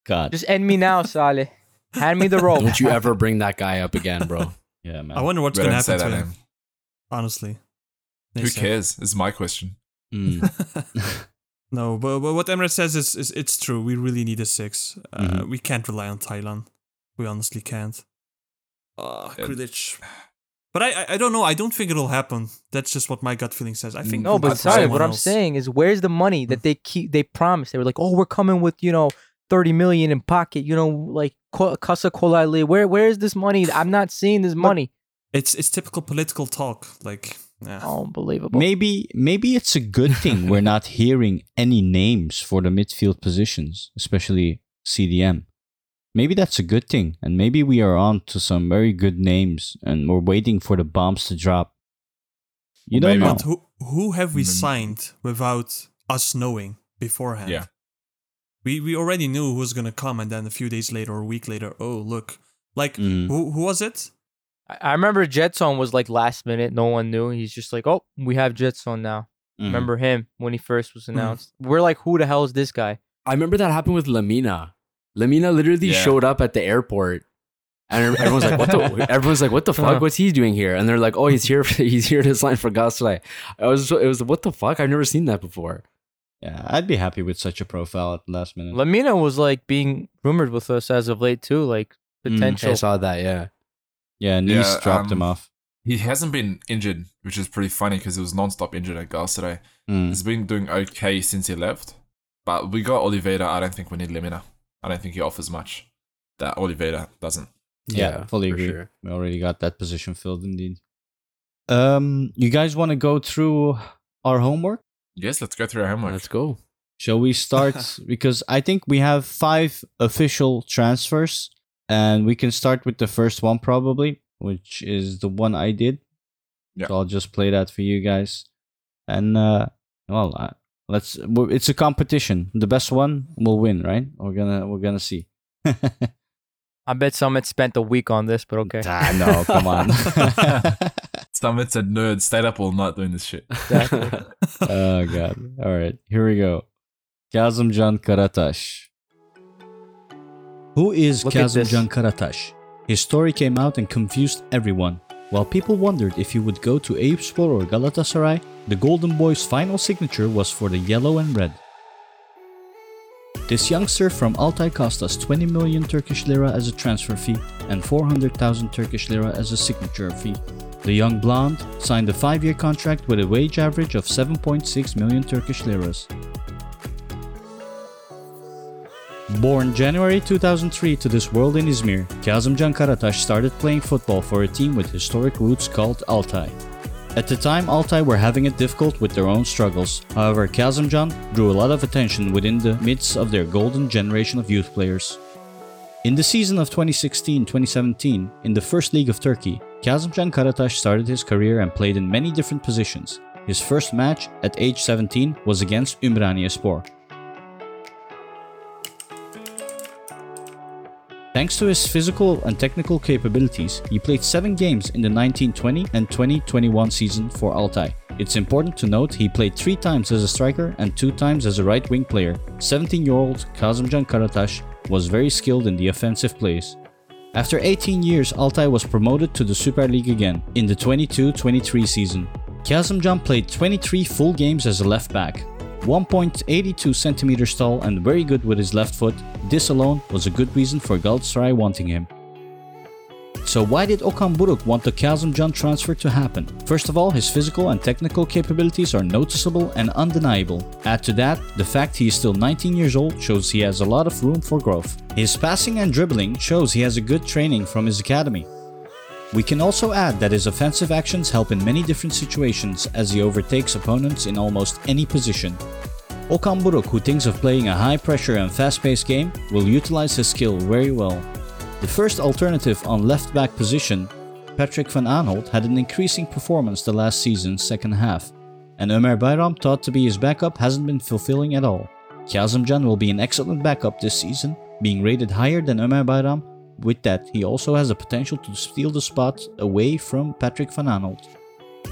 S2: God,
S3: Just end me now, Salih. Hand me the rope.
S4: Don't you ever bring that guy up again, bro.
S2: yeah, man.
S6: I wonder what's gonna happen to
S5: that
S6: him.
S5: Name.
S6: Honestly.
S5: Who
S6: They say.
S5: cares? Is my question.
S2: Mm,
S6: no, but, but what Emre says is, is it's true. We really need a six. Uh,
S2: Mhm.
S6: We can't rely on Taylan. We honestly can't. Uh,
S5: Yeah.
S6: Grillitsch. But I, I I don't know. I don't think it'll happen. That's just what my gut feeling says. I think
S3: No, but sorry,
S6: someone
S3: what I'm saying is where's the money that they keep they promised? They were like, "Oh, we're coming with, you know, 30 million in pocket, you know, like Ko- Casa Kolali. Where where is this money? I'm not seeing this money."
S6: It's it's typical political talk. Like, yeah.
S3: Unbelievable.
S2: maybe, maybe it's a good thing we're not hearing any names for the midfield positions, especially CDM. Maybe that's a good thing, and maybe we are on to some very good names, and we're waiting for the bombs to drop. You
S5: Well,
S2: don't
S5: maybe
S2: know.
S6: But who who have we
S5: Mm.
S6: signed without us knowing beforehand?
S5: Yeah.
S6: We we already knew who was gonna come, and then a few days later or a week later, oh look, like
S2: Mm.
S6: who who was it?
S3: I I remember Jetson was like last minute, no one knew. He's just like, "Oh, we have Jetson now."
S2: Mhm.
S3: Remember him when he first was announced? We're like, "Who the hell is this guy?"
S4: I remember that happened with Lemina. Lemina literally
S5: Yeah.
S4: showed up at the airport, and everyone's like, "What the?" Everyone's like, "What the fuck? What's he doing here?" And they're like, "Oh, he's here. he's here to sign for Galatasaray." I was, it was, what the fuck? I've never seen that before.
S2: Yeah, I'd be happy with such a profile at the last minute.
S3: Lemina was like being rumored with us as of late too, like
S2: Mm.
S3: potential.
S4: I saw that. Yeah,
S2: yeah, Nice
S5: Yeah,
S2: dropped him
S5: um,
S2: off.
S5: He hasn't been injured, which is pretty funny because he was non-stop injured at Galatasaray.
S2: Mm.
S5: He's been doing okay since he left. But we got Oliveira. I don't think we need Lemina. I don't think he offers much that Oliveira doesn't.
S2: Yeah, fully agree.
S4: sure.
S2: We already got that position filled indeed. Um, you guys want to go through our homework?
S5: Yes, let's go through our homework.
S4: Let's go.
S2: Shall we start? because I think we have five official transfers, and we can start with the first one probably, which is the one I did.
S5: Yeah.
S2: So I'll just play that for you guys, and uh, well, uh, let's it's a competition. The best one will win, right? We're gonna we're gonna see.
S3: I bet Samet spent a week on this, but okay.
S2: ah, no, come on.
S5: Samet a nerd stayed up all night doing this shit.
S3: Exactly.
S2: oh god. All right, here we go. Kazımcan Karataş. Who is
S3: Look at this.
S2: Karataş? His story came out and confused everyone. While people wondered if he would go to Eyüpspor or Galatasaray, the Golden Boy's final signature was for the yellow and red. This youngster from Altay cost us 20 million Turkish lira as a transfer fee and 400,000 Turkish lira as a signature fee. The young blonde signed a five-year contract with a wage average of 7.6 million Turkish liras. Born January 2003 to this world in Izmir, Kazımcan Karataş started playing football for a team with historic roots called Altay. At the time, Altay were having it difficult with their own struggles. However, Kazımcan drew a lot of attention within the midst of their golden generation of youth players. In the season of 2016-2017, in the first league of Turkey, Kazımcan Karataş started his career and played in many different positions. His first match at age 17 was against Ümraniye Thanks to his physical and technical capabilities, he played 7 games in the 1920 and 2021 season for Altay. It's important to note he played 3 times as a striker and 2 times as a right wing player. 17-year-old Kazımcan Karataş was very skilled in the offensive plays. After 18 years, Altay was promoted to the Super League again in the 22-23 season. Kazımcan played 23 full games as a left back. 1.82 centimeters tall and very good with his left foot, this alone was a good reason for Galatasaray wanting him. So why did Okan Buruk want the Kazımcan transfer to happen? First of all, his physical and technical capabilities are noticeable and undeniable. Add to that, the fact he is still 19 years old shows he has a lot of room for growth. His passing and dribbling shows he has a good training from his academy. We can also add that his offensive actions help in many different situations as he overtakes opponents in almost any position. Okan Buruk, who thinks of playing a high pressure and fast paced game, will utilize his skill very well. The first alternative on left back position, Patrick van Aanholt, had an increasing performance the last season's second half, and Ömer Bayram, thought to be his backup, hasn't been fulfilling at all. Kazımcan will be an excellent backup this season, being rated higher than Ömer Bayram. With that, he also has the potential to steal the spot away from Patrick van Aanholt.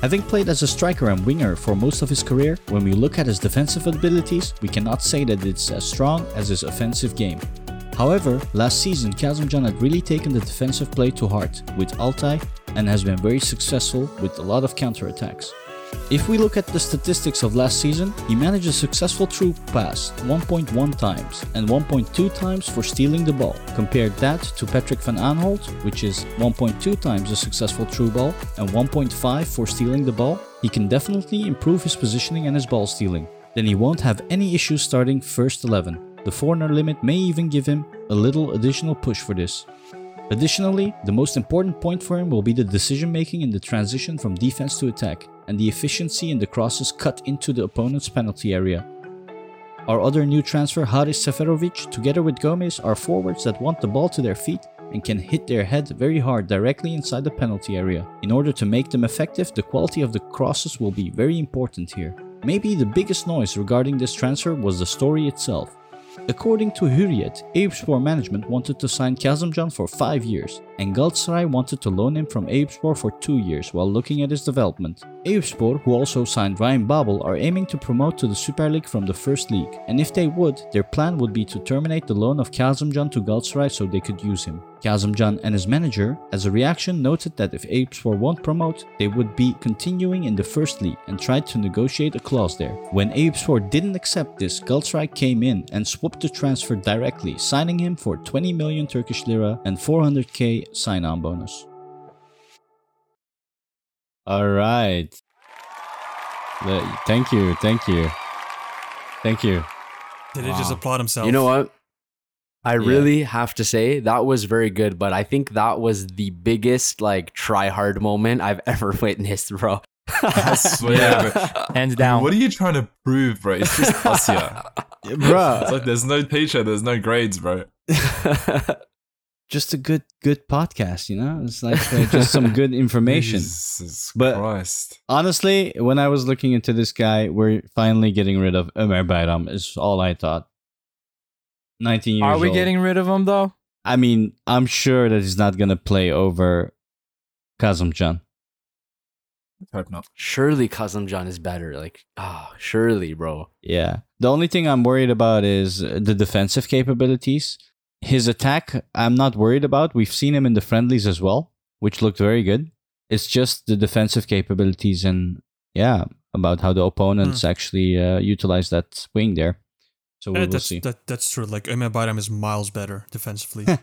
S2: Having played as a striker and winger for most of his career, when we look at his defensive abilities, we cannot say that it's as strong as his offensive game. However, last season Kazımcan had really taken the defensive play to heart with Altay and has been very successful with a lot of counterattacks. If we look at the statistics of last season, he managed a successful true pass 1.1 times and 1.2 times for stealing the ball. Compare that to Patrick van Aanholt, which is 1.2 times a successful true ball and 1.5 for stealing the ball, he can definitely improve his positioning and his ball stealing. Then he won't have any issues starting first 11. The foreigner limit may even give him a little additional push for this. Additionally, the most important point for him will be the decision making in the transition from defense to attack and the efficiency in the crosses cut into the opponent's penalty area. Our other new transfer, Haris Seferovic, together with Gomis, are forwards that want the ball to their feet and can hit their head very hard directly inside the penalty area. In order to make them effective, the quality of the crosses will be very important here. Maybe the biggest noise regarding this transfer was the story itself. According to Hürriyet, Eyüpspor management wanted to sign Kazımcan for 5 years, and Galatasaray wanted to loan him from Eyüpspor for 2 years while looking at his development. Eyüpspor, who also signed Ryan Babel, are aiming to promote to the Super League from the first league, and if they would, their plan would be to terminate the loan of Kazımcan to Galatasaray so they could use him. Kazımcan and his manager, as a reaction, noted that if Eyüpspor won't promote, they would be continuing in the first league and tried to negotiate a clause there. When Eyüpspor didn't accept this, Galatasaray came in and swapped the transfer directly, signing him for 20 million Turkish lira and 400k sign-on bonus. All right. Thank you, thank you, thank you.
S6: Did he just applaud himself?
S4: You know what? I
S2: Yeah.
S4: really have to say that was very good, but I think that was the biggest like try hard moment I've ever witnessed, bro.
S5: I swear. bro.
S3: Hands down.
S5: What are you trying to prove, bro? It's just us here. Bro.
S2: It's
S5: like there's no teacher, there's no grades, bro.
S2: just a good good podcast, you know? It's like uh, just some good information.
S5: Jesus
S2: But-
S5: Christ.
S2: Honestly, when I was looking into this guy, we're finally getting rid of Ömer Bayram, is all I thought. 19 years
S3: Are we
S2: old.
S3: getting rid of him though?
S2: I mean, I'm sure that he's not going to play over Kazımcan.
S5: Hope not.
S4: surely Kazımcan is better. Like, ah, surely, bro.
S2: Yeah. The only thing I'm worried about is uh, the defensive capabilities. His attack, I'm not worried about. We've seen him in the friendlies as well, which looked very good. It's just the defensive capabilities and, yeah, about how the opponents actually uh, utilize that wing there. So we
S6: Yeah,
S2: will
S6: that's
S2: see.
S6: that, that's true. Like Ömer Bayram is miles better defensively.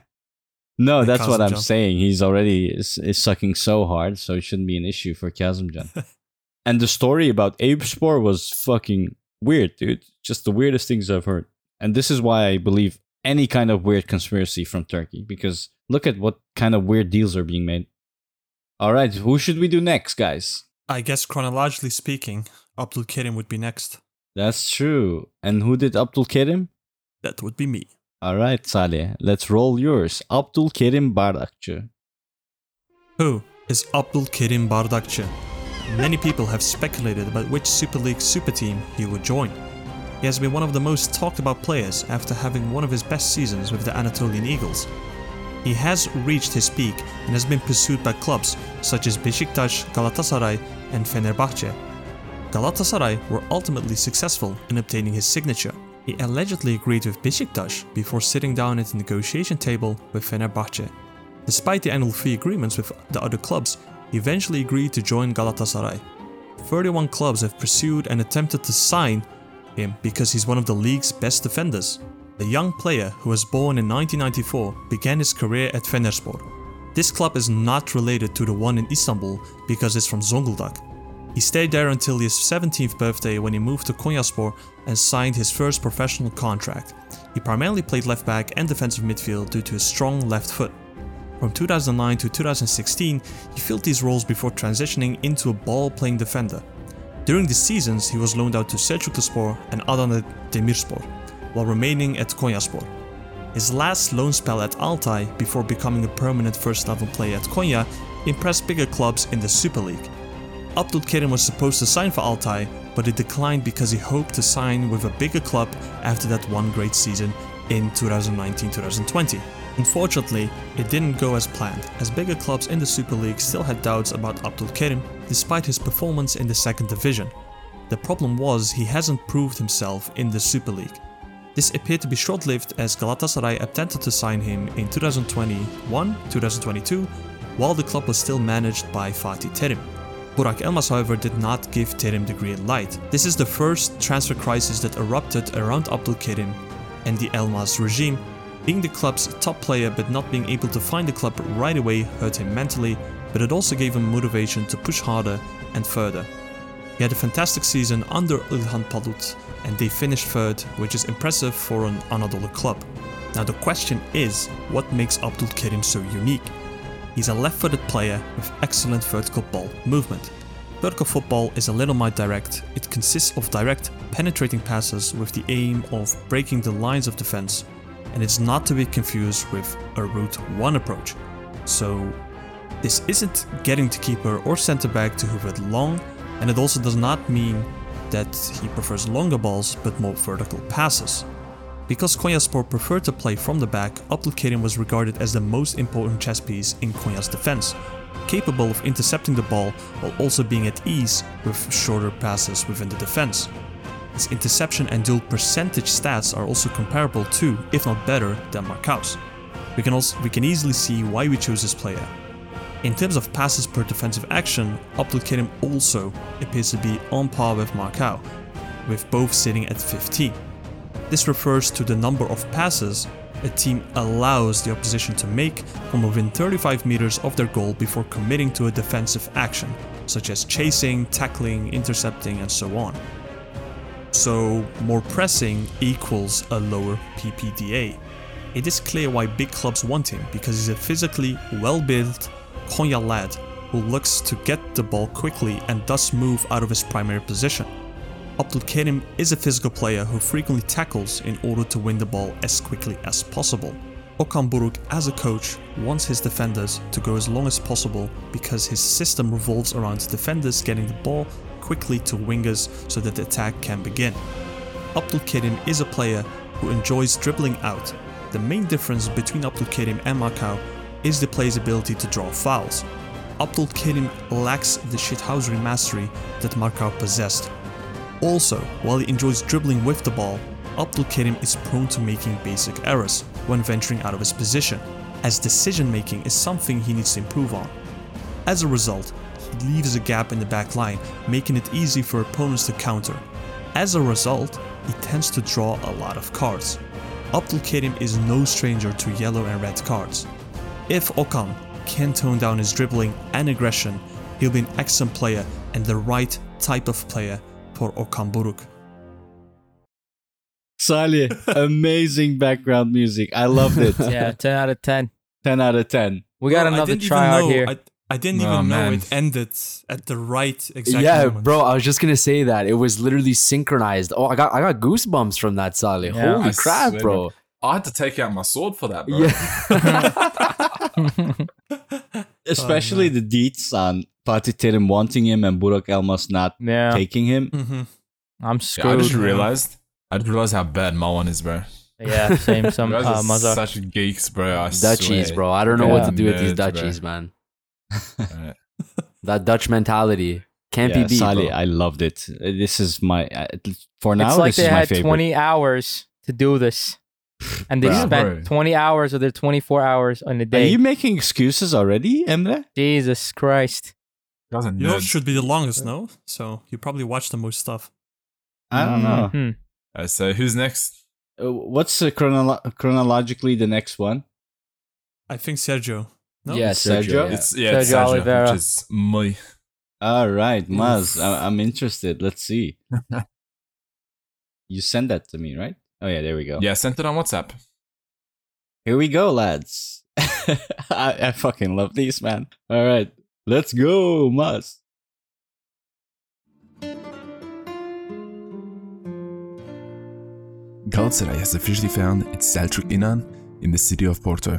S2: No, that's what I'm saying. He's already is, is sucking so hard, so it shouldn't be an issue for Kazımcan. and the story about Abeспor was fucking weird, dude. Just the weirdest things I've heard. And this is why I believe any kind of weird conspiracy from Turkey, because look at what kind of weird deals are being made. All right, who should we do next, guys?
S6: I guess chronologically speaking, Abdul Kerim would be next.
S2: That's true. And who did Abdul Kerim?
S6: That would be me.
S2: All right, Salih, let's roll yours. Abdul Kerim Bardakçı.
S6: Who is Abdul Kerim Bardakçı? Many people have speculated about which Super League super team he would join. He has been one of the most talked about players after having one of his best seasons with the Anatolian Eagles. He has reached his peak and has been pursued by clubs such as Beşiktaş, Galatasaray, and Fenerbahce. Galatasaray were ultimately successful in obtaining his signature. He allegedly agreed with Beşiktaş before sitting down at the negotiation table with Fenerbahce. Despite the annual fee agreements with the other clubs, he eventually agreed to join Galatasaray. 31 clubs have pursued and attempted to sign him because he's one of the league's best defenders. The young player, who was born in 1994, began his career at Fenerspor. This club is not related to the one in Istanbul because it's from Zonguldak. He stayed there until his 17th birthday when he moved to Konyaspor and signed his first professional contract. He primarily played left back and defensive midfield due to his strong left foot. From 2009 to 2016, he filled these roles before transitioning into a ball-playing defender. During the seasons, he was loaned out to Selçukluspor and Adana Demirspor, while remaining at Konyaspor. His last loan spell at Altay, before becoming a permanent first-level player at Konya, impressed bigger clubs in the Super League. Abdul Kerim was supposed to sign for Altay, but he declined because he hoped to sign with a bigger club after that one great season in 2019-2020. Unfortunately, it didn't go as planned, as bigger clubs in the Super League still had doubts about Abdul Kerim despite his performance in the second division. The problem was he hasn't proved himself in the Super League. This appeared to be short-lived as Galatasaray attempted to sign him in 2021-2022, while the club was still managed by Fatih Terim. Burak Elmas, however, did not give Terim the green light. This is the first transfer crisis that erupted around Abdul Kerim and the Elmas regime. Being the club's top player but not being able to find the club right away hurt him mentally, but it also gave him motivation to push harder and further. He had a fantastic season under Ilhan Palut and they finished third, which is impressive for an Anadolu club. Now the question is, what makes Abdul Kerim so unique? He's a left-footed player with excellent vertical ball movement. Vertical football is a little more direct. It consists of direct, penetrating passes with the aim of breaking the lines of defense, and it's not to be confused with a route 1 approach. So, this isn't getting to keeper or center back to hoover it long, and it also does not mean that he prefers longer balls but more vertical passes. Because Konyaspor preferred to play from the back, Abdul Kerim was regarded as the most important chess piece in Konya's defense, capable of intercepting the ball while also being at ease with shorter passes within the defense. His interception and duel percentage stats are also comparable to, if not better, than Marcao. We can also we can easily see why we chose this player. In terms of passes per defensive action, Abdul Kerim also appears to be on par with Marcao, with both sitting at 15. This refers to the number of passes a team allows the opposition to make from within 35 meters of their goal before committing to a defensive action, such as chasing, tackling, intercepting, and so on. So, more pressing equals a lower PPDA. It is clear why big clubs want him because he's a physically well built Konya lad who looks to get the ball quickly and thus move out of his primary position. Abdul Kerim is a physical player who frequently tackles in order to win the ball as quickly as possible. Okan Buruk, as a coach, wants his defenders to go as long as possible because his system revolves around defenders getting the ball quickly to wingers so that the attack can begin. Abdul Kerim is a player who enjoys dribbling out. The main difference between Abdul Kerim and Marcao is the player's ability to draw fouls. Abdul Kerim lacks the shithousery mastery that Marcao possessed. Also, while he enjoys dribbling with the ball, Abdul Kerim is prone to making basic errors when venturing out of his position, as decision making is something he needs to improve on. As a result, he leaves a gap in the back line, making it easy for opponents to counter. As a result, he tends to draw a lot of cards. Abdul Kerim is no stranger to yellow and red cards. If Okan can tone down his dribbling and aggression, he'll be an excellent player and the right type of player for Okan Buruk.
S2: Salih, amazing background music. I loved it.
S3: Yeah, 10 out of 10.
S2: 10 out of 10.
S3: We got
S6: Well, I
S3: another
S6: didn't even
S3: tryout
S6: know-
S3: here.
S6: I, I didn't
S5: Oh,
S6: even know it ended at the right exact
S4: yeah,
S6: moment.
S4: bro. I was just gonna say that it was literally synchronized. Oh, I got I got goosebumps from that, Sally.
S3: Yeah.
S4: Holy
S5: I
S4: crap,
S5: swear,
S4: bro!
S5: I had to take out my sword for that, bro.
S4: Yeah,
S2: Especially the deets on Fatih Terim wanting him and Burak Elmas not
S3: yeah,
S2: taking him.
S6: Mhm.
S3: I'm
S5: Yeah, I
S3: screwed.
S5: just realized. I just realized how bad Marwan is, bro.
S3: Yeah, same. Some
S5: You guys
S3: uh,
S5: are
S3: Mazhar.
S5: such geeks, bro. I
S4: Dutchies,
S5: swear.
S4: bro. I don't know
S3: Yeah.
S4: what to do with these
S5: Nerds, bro.
S4: Dutchies, man.
S5: Alright.
S4: That Dutch mentality can't
S2: yeah,
S4: be beat.
S2: Salih,
S4: bro.
S2: I loved it. This is my uh, for now.
S3: it's like
S2: this
S3: they
S2: is my
S3: had
S2: favorite.
S3: 20 hours to do this, and they
S5: Bruh.
S3: spent
S5: Bro.
S3: 20 hours of their 24 hours on a day.
S2: Are you making excuses already, Emre?
S3: Jesus Christ!
S5: You guys are
S6: You know, it
S5: nerds.
S6: should be the longest, no? So you probably watch the most stuff.
S2: I don't know.
S3: Hmm.
S5: Uh, so who's next?
S2: Uh, what's uh, chronolo- chronologically the next one?
S6: I think Sergio. No?
S4: Yeah,
S2: Sergio?
S4: Sergio.
S5: It's yeah,
S3: Sergio
S5: it's Sergio,
S3: Oliveira.
S5: which is me.
S2: All right, Maz, I- I'm interested. Let's see. you send that to me, right? Oh yeah, there we go.
S5: Yeah, sent it on WhatsApp.
S2: Here we go, lads. I, I fucking love these, man. All right, let's go, Maz.
S5: Galatasaray has officially found its Selçuk Inan in the city of Porto.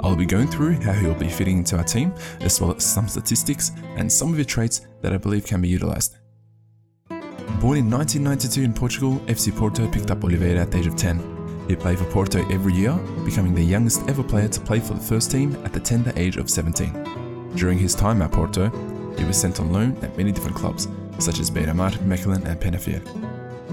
S5: I'll be going through how he will be fitting into our team, as well as some statistics and some of the traits that I believe can be utilized. Born in 1992 in Portugal, FC Porto picked up Oliveira at the age of 10. He played for Porto every year, becoming the youngest ever player to play for the first team at the tender age of 17. During his time at Porto, he was sent on loan at many different clubs, such as Beira-Mar, Mechelen and Penafiel.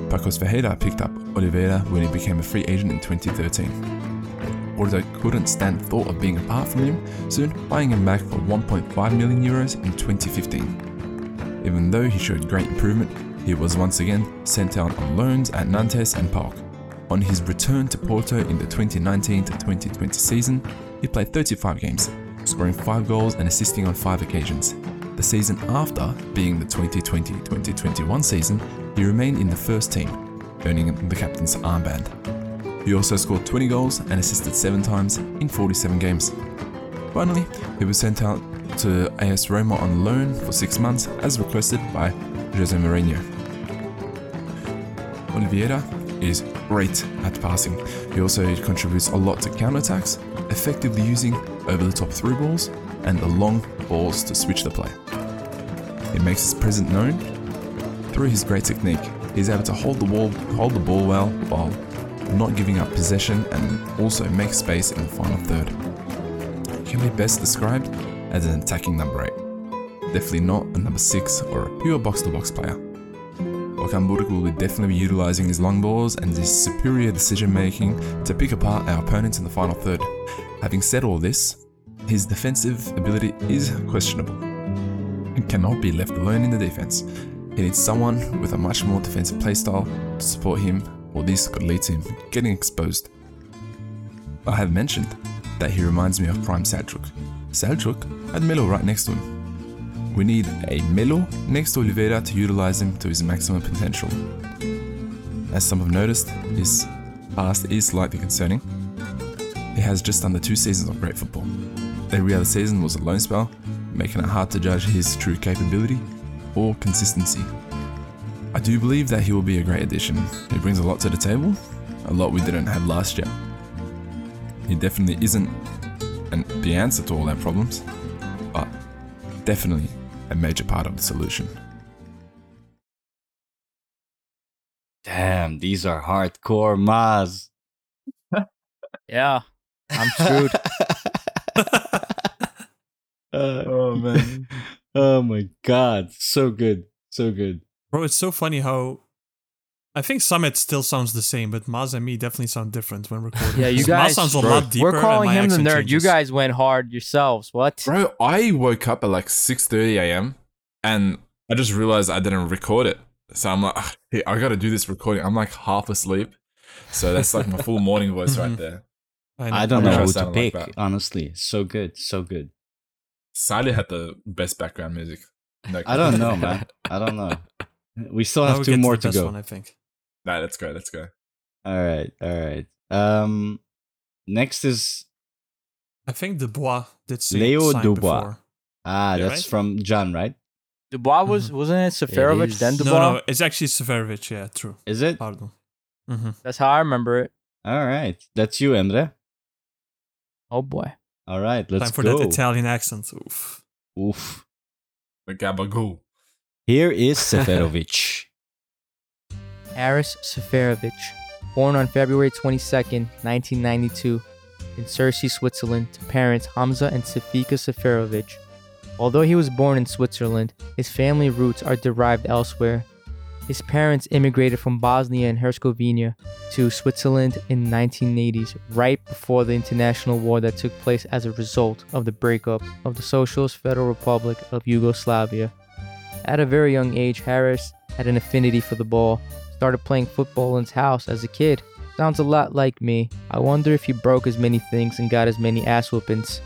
S5: Pacos Ferreira picked up Oliveira when he became a free agent in 2013. Porto couldn't stand the thought of being apart from him, soon buying him back for 1.5 million euros in 2015. Even though he showed great improvement, he was once again sent out on loans at Nantes and PAOK. On his return to Porto in the 2019-2020 season, he played 35 games, scoring 5 goals and assisting on 5 occasions. The season after, being the 2020-2021 season, he remained in the first team, earning the captain's armband. He also scored 20 goals and assisted 7 times in 47 games. Finally, he was sent out to AS Roma on loan for 6 months as requested by Jose Mourinho. Oliveira is great at passing. He also contributes a lot to counterattacks, effectively using over the top through balls and the long balls to switch the play. He makes his presence known through his great technique. He's able to hold the ball, hold the ball well while not giving up possession and also make space in the final third. He can be best described as an attacking number 8. Definitely not a number 6 or a pure box to box player. Buruk will be definitely utilising his long balls and his superior decision making to pick apart our opponents in the final third. Having said all this, his defensive ability is questionable and cannot be left alone in the defense. He needs someone with a much more defensive playstyle to support him, or this could lead to him getting exposed. I have mentioned that he reminds me of Prime Selçuk. Selçuk had Melo right next to him. We need a Melo next to Oliveira to utilize him to his maximum potential. As some have noticed, his past is slightly concerning. He has just under two seasons of great football. Every other season was a loan spell, making it hard to judge his true capability or consistency. I do believe that he will be a great addition. He brings a lot to the table, a lot we didn't have last year. He definitely isn't an, the answer to all our problems, but definitely a major part of the solution.
S2: Damn, these are hardcore Maz.
S3: Yeah, I'm screwed.
S2: oh man. Oh my god. So good. So good.
S6: Bro, it's so funny how I think Samet still sounds the same, but Maz and me definitely sound different when recording.
S3: Yeah, you
S6: Maz
S3: guys-
S6: sounds a
S2: Bro,
S6: lot deeper.
S3: We're
S6: and
S3: calling
S6: my
S3: him the
S6: accent
S3: nerd. You guys went hard yourselves. What?
S5: Bro, I woke up at like 6:30 a.m. and I just realized I didn't record it. So I'm like, hey, I got to do this recording. I'm like half asleep. So that's like my full morning voice right
S6: Mhm.
S5: there.
S6: know.
S2: I don't
S5: I
S2: know
S5: wish I
S2: who to
S5: sounded like
S2: pick, honestly. So good. So good.
S5: Sally had the best background music. No
S2: I don't know, man. I don't know. We still have two more
S6: the
S2: to go.
S6: One, I think.
S5: Nah, let's go. Let's go.
S2: All right. All right. Um next is
S6: I think Dubois did say
S2: Leo Dubois.
S6: before.
S2: ah,
S6: Yeah,
S2: that's
S6: right?
S2: from Can, right?
S3: Dubois was wasn't it Seferovic
S4: is.
S3: then
S6: No,
S3: Dubois?
S6: no, no, it's actually Severovic. Yeah, true.
S2: Is it?
S6: Pardon. hmm
S3: That's how I remember it.
S2: All right. That's you, Emre.
S3: Oh boy.
S2: All right, let's go.
S6: Time for
S2: go.
S6: that Italian accent. Oof.
S2: Oof.
S5: The Gabagoo.
S2: Here is Seferovic.
S3: Haris Seferovic, born on February 22, 1992, in Sursee, Switzerland, to parents Hamza and Safika Seferovic. Although he was born in Switzerland, his family roots are derived elsewhere. His parents immigrated from Bosnia and Herzegovina to Switzerland in the 1980s, right before the international war that took place as a result of the breakup of the Socialist Federal Republic of Yugoslavia. At a very young age, Haris had an affinity for the ball started playing football in his house as a kid. Sounds a lot like me. I wonder if he broke as many things and got as many ass whoopings.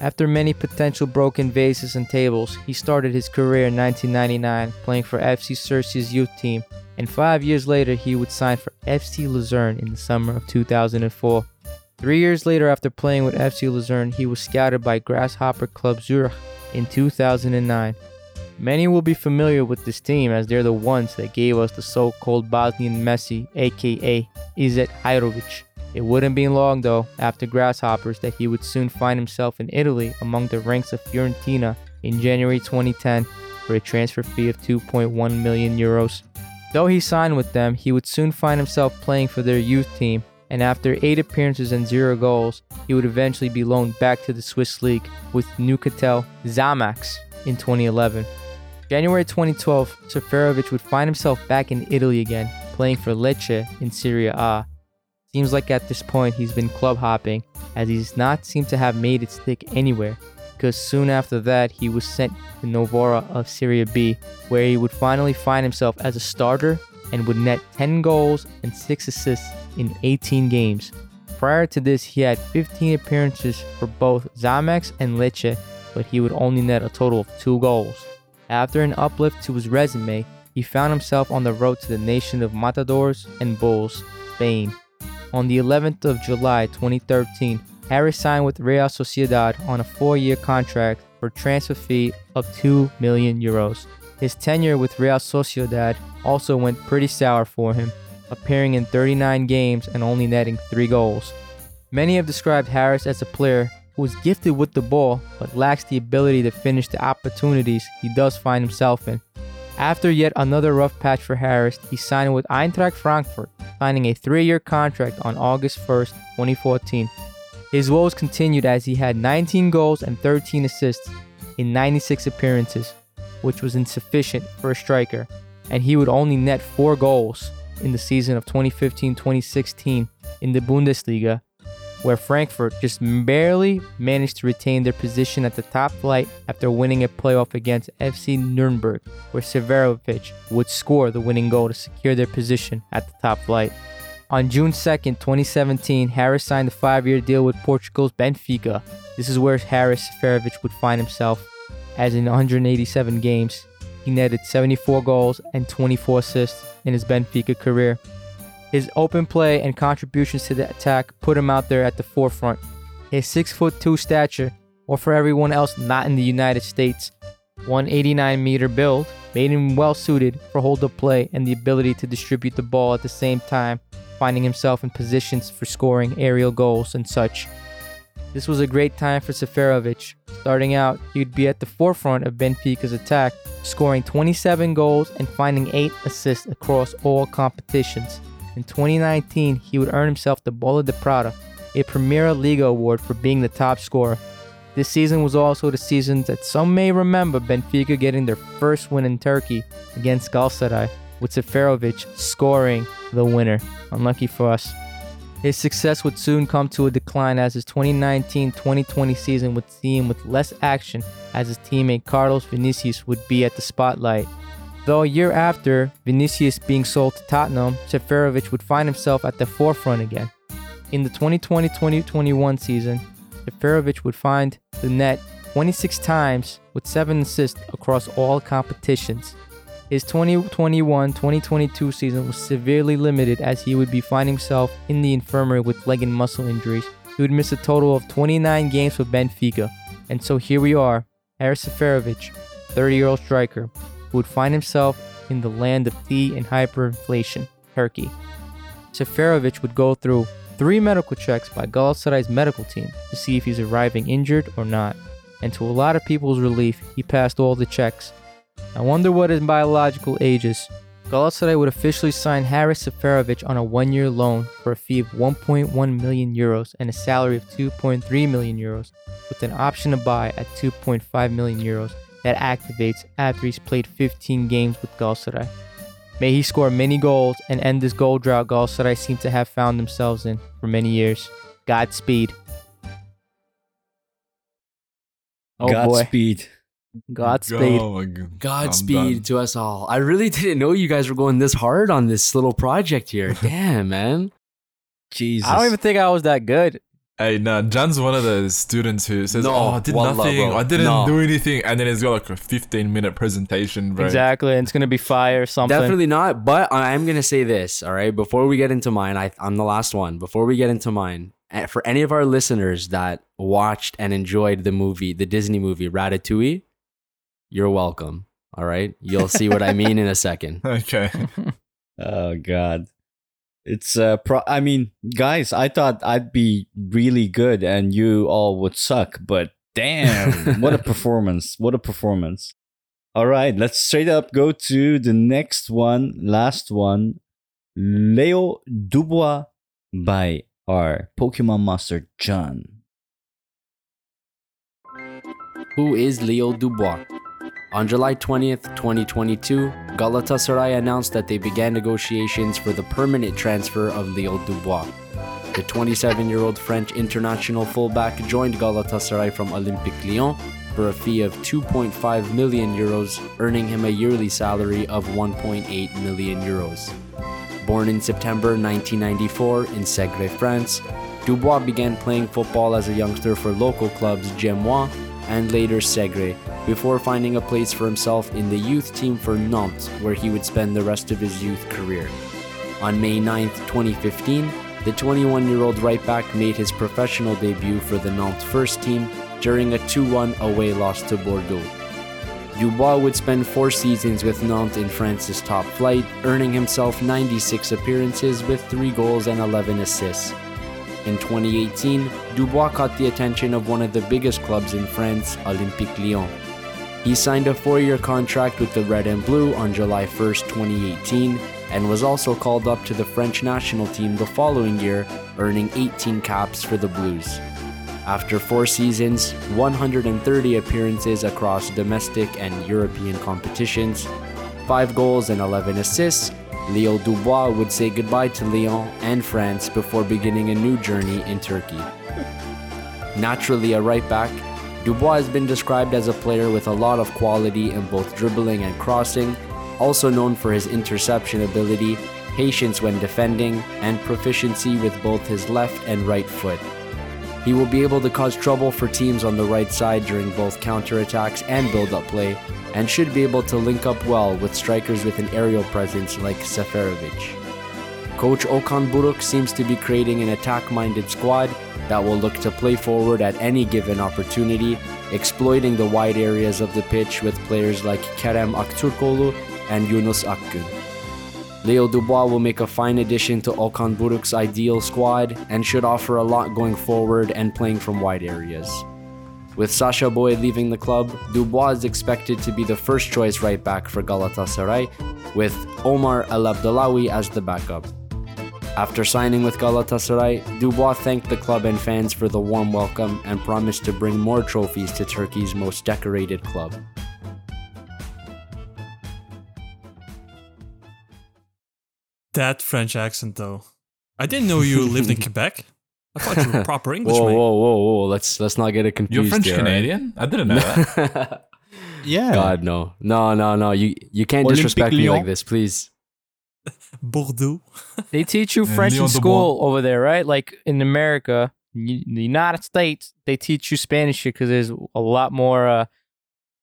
S3: After many potential broken vases and tables, he started his career in 1999 playing for FC Sursee's youth team, and five years later he would sign for FC Luzern in the summer of 2004. Three years later, after playing with FC Luzern, he was scouted by Grasshopper Club Zurich in 2009. Many will be familiar with this team as they're the ones that gave us the so called Bosnian Messi, aka Izet Hajrovic. It wouldn't be long though, after Grasshoppers, that he would soon find himself in Italy among the ranks of Fiorentina in January 2010 for a transfer fee of 2.1 million euros. Though he signed with them, he would soon find himself playing for their youth team, and after 8 appearances and 0 goals, he would eventually be loaned back to the Swiss league with Neuchâtel Xamax in 2011. January 2012, Seferovic would find himself back in Italy again, playing for Lecce in Serie A. Seems like at this point he's been club hopping, as he does not seem to have made it stick anywhere, because soon after that he was sent to Novara of Serie B, where he would finally find himself as a starter and would net 10 goals and 6 assists in 18 games. Prior to this, he had 15 appearances for both Xamax and Lecce, but he would only net a total of 2 goals. After an uplift to his resume, he found himself on the road to the nation of Matadors and Bulls, Spain. On the 11th of July 2013, Haris signed with Real Sociedad on a four-year contract for transfer fee of 2 million euros. His tenure with Real Sociedad also went pretty sour for him, appearing in 39 games and only netting 3 goals. Many have described Haris as a player who is gifted with the ball but lacks the ability to finish the opportunities he does find himself in. After yet another rough patch for Haris, he signed with Eintracht Frankfurt, signing a three year contract on August 1st, 2014. His woes continued as he had 19 goals and 13 assists in 96 appearances, which was insufficient for a striker, and he would only net 4 goals in the season of 2015 2016 in the Bundesliga, where Frankfurt just barely managed to retain their position at the top flight after winning a playoff against FC Nuremberg, where Seferovic would score the winning goal to secure their position at the top flight. On June 2nd, 2017, Haris signed a five year deal with Portugal's Benfica. This is where Haris Seferovic would find himself. as in 187 games, he netted 74 goals and 24 assists in his Benfica career. His open play and contributions to the attack put him out there at the forefront. His 6 foot 2 stature, or for everyone else not in the United States, 189 meter build made him well suited for hold up play and the ability to distribute the ball at the same time, finding himself in positions for scoring aerial goals and such. This was a great time for Seferovic. Starting out, he would be at the forefront of Benfica's attack, scoring 27 goals and finding 8 assists across all competitions. In 2019, he would earn himself the Bola de Prata, a Primeira Liga award for being the top scorer. This season was also the season that some may remember Benfica getting their first win in Turkey against Galatasaray, with Seferovic scoring the winner. Unlucky for us. His success would soon come to a decline as his 2019-2020 season would see him with less action as his teammate Carlos Vinicius would be at the spotlight. Though a year after Vinicius being sold to Tottenham, Seferovic would find himself at the forefront again. In the 2020-2021 season, Seferovic would find the net 26 times with 7 assists across all competitions. His 2021-2022 season was severely limited as he would be finding himself in the infirmary with leg and muscle injuries. He would miss a total of 29 games for Benfica. And so here we are, Haris Seferovic, 30-year-old striker, who would find himself in the land of tea and hyperinflation, Turkey. Seferovic would go through three medical checks by Galatasaray's medical team to see if he's arriving injured or not. And to a lot of people's relief, he passed all the checks. I wonder what his biological age is. Galatasaray would officially sign Haris Seferovic on a one-year loan for a fee of 1.1 million euros and a salary of 2.3 million euros, with an option to buy at 2.5 million euros that activates after he's played 15 games with Galatasaray. May he score many goals and end this goal drought Galatasaray seem to have found themselves in for many years. Godspeed. Oh boy.
S2: Godspeed.
S3: Godspeed.
S5: Oh my God. I'm
S4: Godspeed to us all. I really didn't know you guys were going this hard on this little project here. Damn, man.
S2: Jesus.
S3: I don't even think I was that good.
S5: Hey, no, Can's one of those students who says,
S4: No,
S5: "Oh, I did
S4: wallah,
S5: nothing.
S4: bro.
S5: I didn't
S4: No.
S5: do anything," and then he's got like a 15 minute presentation, bro.
S3: Exactly. And it's gonna be fire or something.
S4: Definitely not. But I am gonna say this. All right. Before we get into mine, I, I'm the last one. Before we get into mine, eh, for any of our listeners that watched and enjoyed the movie, the Disney movie Ratatouille, you're welcome. All right. You'll see what I mean in a second.
S5: Okay.
S2: Oh god. It's uh pro- I mean, guys, I thought I'd be really good and you all would suck, but damn, what a performance. What a performance. All right, let's straight up go to the next one, last one. Leo Dubois by our Pokemon Master Can.
S4: Who is Leo Dubois? On July 20th, 2022, Galatasaray announced that they began negotiations for the permanent transfer of Leo Dubois. The 27 year old French international fullback joined Galatasaray from Olympique Lyon for a fee of 2.5 million euros, earning him a yearly salary of 1.8 million euros. Born in September 1994 in Segre, France, Dubois began playing football as a youngster for local clubs Gemois and later Segre, before finding a place for himself in the youth team for Nantes, where he would spend the rest of his youth career. On May 9, 2015, the 21 year old right back made his professional debut for the Nantes first team during a 2 1 away loss to Bordeaux. Dubois would spend four seasons with Nantes in France's top flight, earning himself 96 appearances with 3 goals and 11 assists. In 2018, Dubois caught the attention of one of the biggest clubs in France, Olympique Lyon. He signed a four year contract with the Red and Blue on July 1, 2018, and was also called up to the French national team the following year, earning 18 caps for the Blues. After four seasons, 130 appearances across domestic and European competitions, 5 goals and 11 assists, Leo Dubois would say goodbye to Lyon and France before beginning a new journey in Turkey. Naturally a right back, Dubois has been described as a player with a lot of quality in both dribbling and crossing, also known for his interception ability, patience when defending, and proficiency with both his left and right foot. He will be able to cause trouble for teams on the right side during both counterattacks and build up play, and should be able to link up well with strikers with an aerial presence like Seferovic. Coach Okan Buruk seems to be creating an attack minded squad that will look to play forward at any given opportunity, exploiting the wide areas of the pitch with players like Kerem Aktürkoğlu and Yunus Akgün. Leo Dubois will make a fine addition to Okan Buruk's ideal squad and should offer a lot going forward and playing from wide areas. With Sacha Boey leaving the club, Dubois is expected to be the first choice right back for Galatasaray, with Omar Elabdellaoui as the backup. After signing with Galatasaray, Dubois thanked the club and fans for the warm welcome and promised to bring more trophies to Turkey's most decorated club.
S6: That French accent, though. I didn't know you lived in Quebec. I thought you were proper English,
S4: Whoa,
S6: mate.
S4: whoa, whoa, whoa! Let's let's not get it confused.
S5: You're French
S4: here, right?
S5: Canadian? I didn't know that.
S2: Yeah.
S4: God no, no, no, no! You you can't
S2: Olympique
S4: disrespect me like this, please.
S6: Bordeaux.
S3: They teach you French in
S5: Dubois.
S3: school over there, right? Like in America, y- the United States, they teach you Spanish because there's a lot more uh,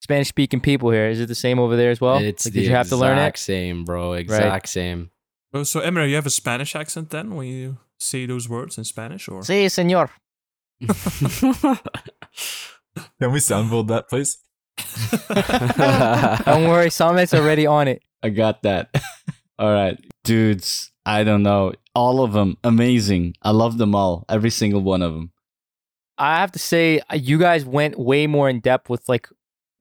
S3: Spanish speaking people here. Is it the same over there as well?
S4: it's
S3: Like,
S4: the
S3: did you have to learn
S4: exact
S3: it?
S4: same, bro. Exact same.
S6: Oh, so Emre, you have a Spanish accent then when you say those words in Spanish, or
S3: Sí, señor.
S5: Can we soundboard that, please?
S3: Don't worry, Samet's already on it.
S2: I got that. all right. Dudes, I don't know. All of them, amazing. I love them all. Every single one of them.
S3: I have to say, uh, you guys went way more in depth with like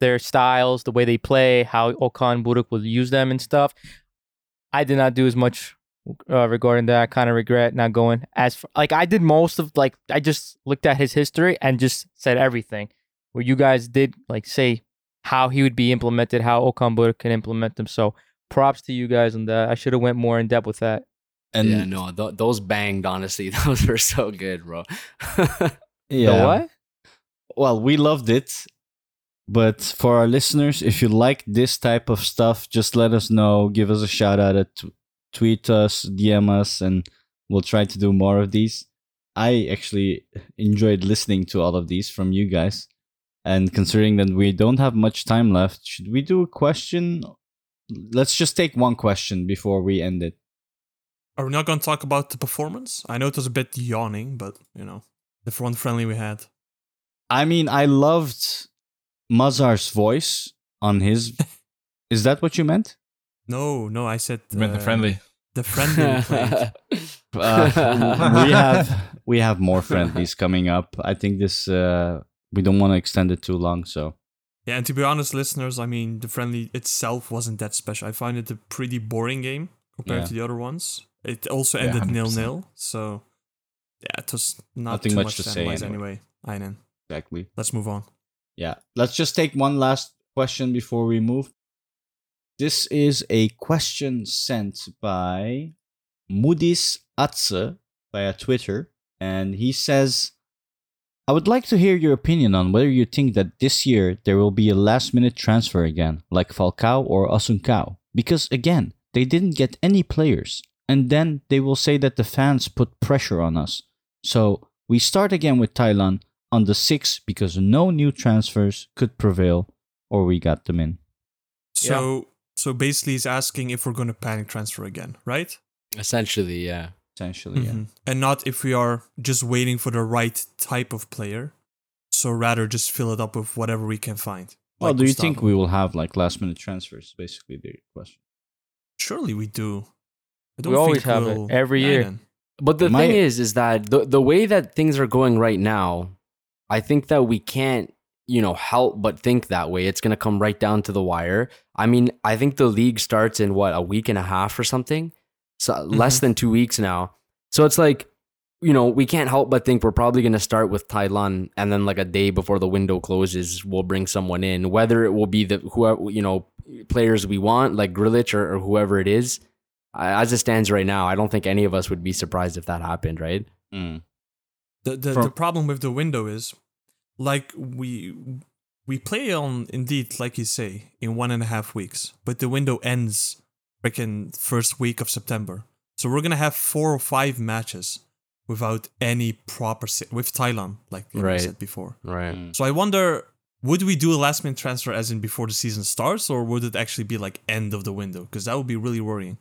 S3: their styles, the way they play, how Okan Buruk will use them and stuff. I did not do as much uh, regarding that. I kind of regret not going as f like I did most of like I just looked at his history and just said everything. Where you guys did like say how he would be implemented, how Okan Buruk can implement them. So props to you guys on that. I should have went more in depth with that.
S2: And
S4: yeah, no, th- those banged. Honestly, those were so good, bro.
S2: yeah.
S3: The what?
S2: Well, we loved it. But for our listeners, if you like this type of stuff, just let us know. Give us a shout out at tweet us, DM us, and we'll try to do more of these. I actually enjoyed listening to all of these from you guys. And considering that we don't have much time left, should we do a question? Let's just take one question before we end it.
S6: are we not going to talk about the performance? I know it was a bit yawning, but you know, the front friendly we had.
S2: I mean, I loved Mazhar's voice on his. Is that what you meant?
S6: No, no, I said
S5: You meant the
S6: uh,
S5: friendly.
S6: The friendly we.
S2: Uh, we have we have more friendlies coming up. I think this uh, we don't want to extend it too long. So
S6: Yeah, and to be honest, listeners, I mean, the friendly itself wasn't that special. I find it a pretty boring game compared
S2: Yeah.
S6: to the other ones. It also ended
S5: 100%.
S6: nil nil, so yeah, it was not
S2: Nothing
S6: too
S2: much
S6: much,
S2: to
S6: to
S2: say anyway.
S6: anyway. Einen.
S2: exactly.
S6: Let's move on.
S2: Yeah. Let's just take one last question before we move. This is a question sent by Moody's Atze via Twitter, and he says, I would like to hear your opinion on whether you think that this year there will be a last minute transfer again, like Falcao or Asuncao. Because again, they didn't get any players, and then they will say that the fans put pressure on us. So we start again with Taylan on the six because no new transfers could prevail, or we got them in.
S6: So, so basically, he's asking if we're going to panic transfer again, right?
S4: Essentially, yeah.
S2: Essentially, yeah.
S6: Mhm. And not if we are just waiting for the right type of player. So rather just fill it up with whatever we can find.
S2: Well,
S6: Like
S2: do you
S6: Gustavo.
S2: think we will have like last minute transfers? Basically, the question.
S6: Surely we do. I
S3: We always have it,
S6: we'll-
S3: every year.
S6: then.
S4: But the
S2: My-
S4: thing is, is that the the way that things are going right now, I think that we can't, you know, help but think that way. It's gonna come right down to the wire. I mean, I think the league starts in what a week and a half or something, so less than two weeks now. So it's like, you know, we can't help but think we're probably gonna start with Taylan, and then like a day before the window closes, we'll bring someone in. Whether it will be the whoever you know players we want, like Grillitsch or, or whoever it is. As it stands right now, I don't think any of us would be surprised if that happened, right?
S2: Mm.
S6: The the,
S2: From-
S6: the problem with the window is, like we we play on indeed, like you say, in one and a half weeks, but the window ends freaking first week of September. So we're gonna have four or five matches without any proper si- with Taylan, like you
S4: Right.
S6: said before.
S4: Right.
S2: Mm.
S6: So I wonder, would we do a last minute transfer as in before the season starts, or would it actually be like end of the window? Because that would be really worrying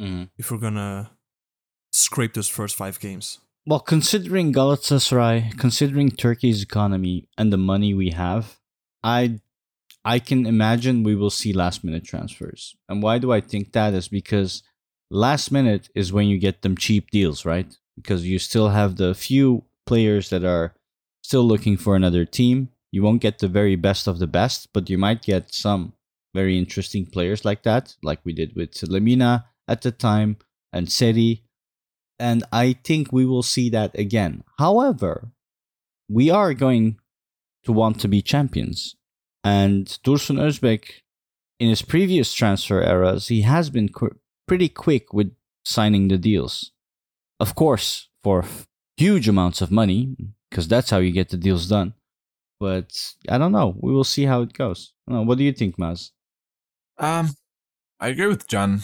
S2: Mhm.
S6: if we're gonna scrape those first five games.
S2: Well, considering Galatasaray, considering Turkey's economy and the money we have, I I can imagine we will see last minute transfers. And why do I think that is because last minute is when you get them cheap deals, right? Because you still have the few players that are still looking for another team. You won't get the very best of the best, but you might get some very interesting players like that, like we did with Lemina at the time and Seri and I think we will see that again. However, we are going to want to be champions. And Dursun Özbek, in his previous transfer eras, he has been qu- pretty quick with signing the deals. Of course, for huge amounts of money, because that's how you get the deals done. But I don't know. We will see how it goes. What do you think, Maz?
S5: Um, I agree with Can.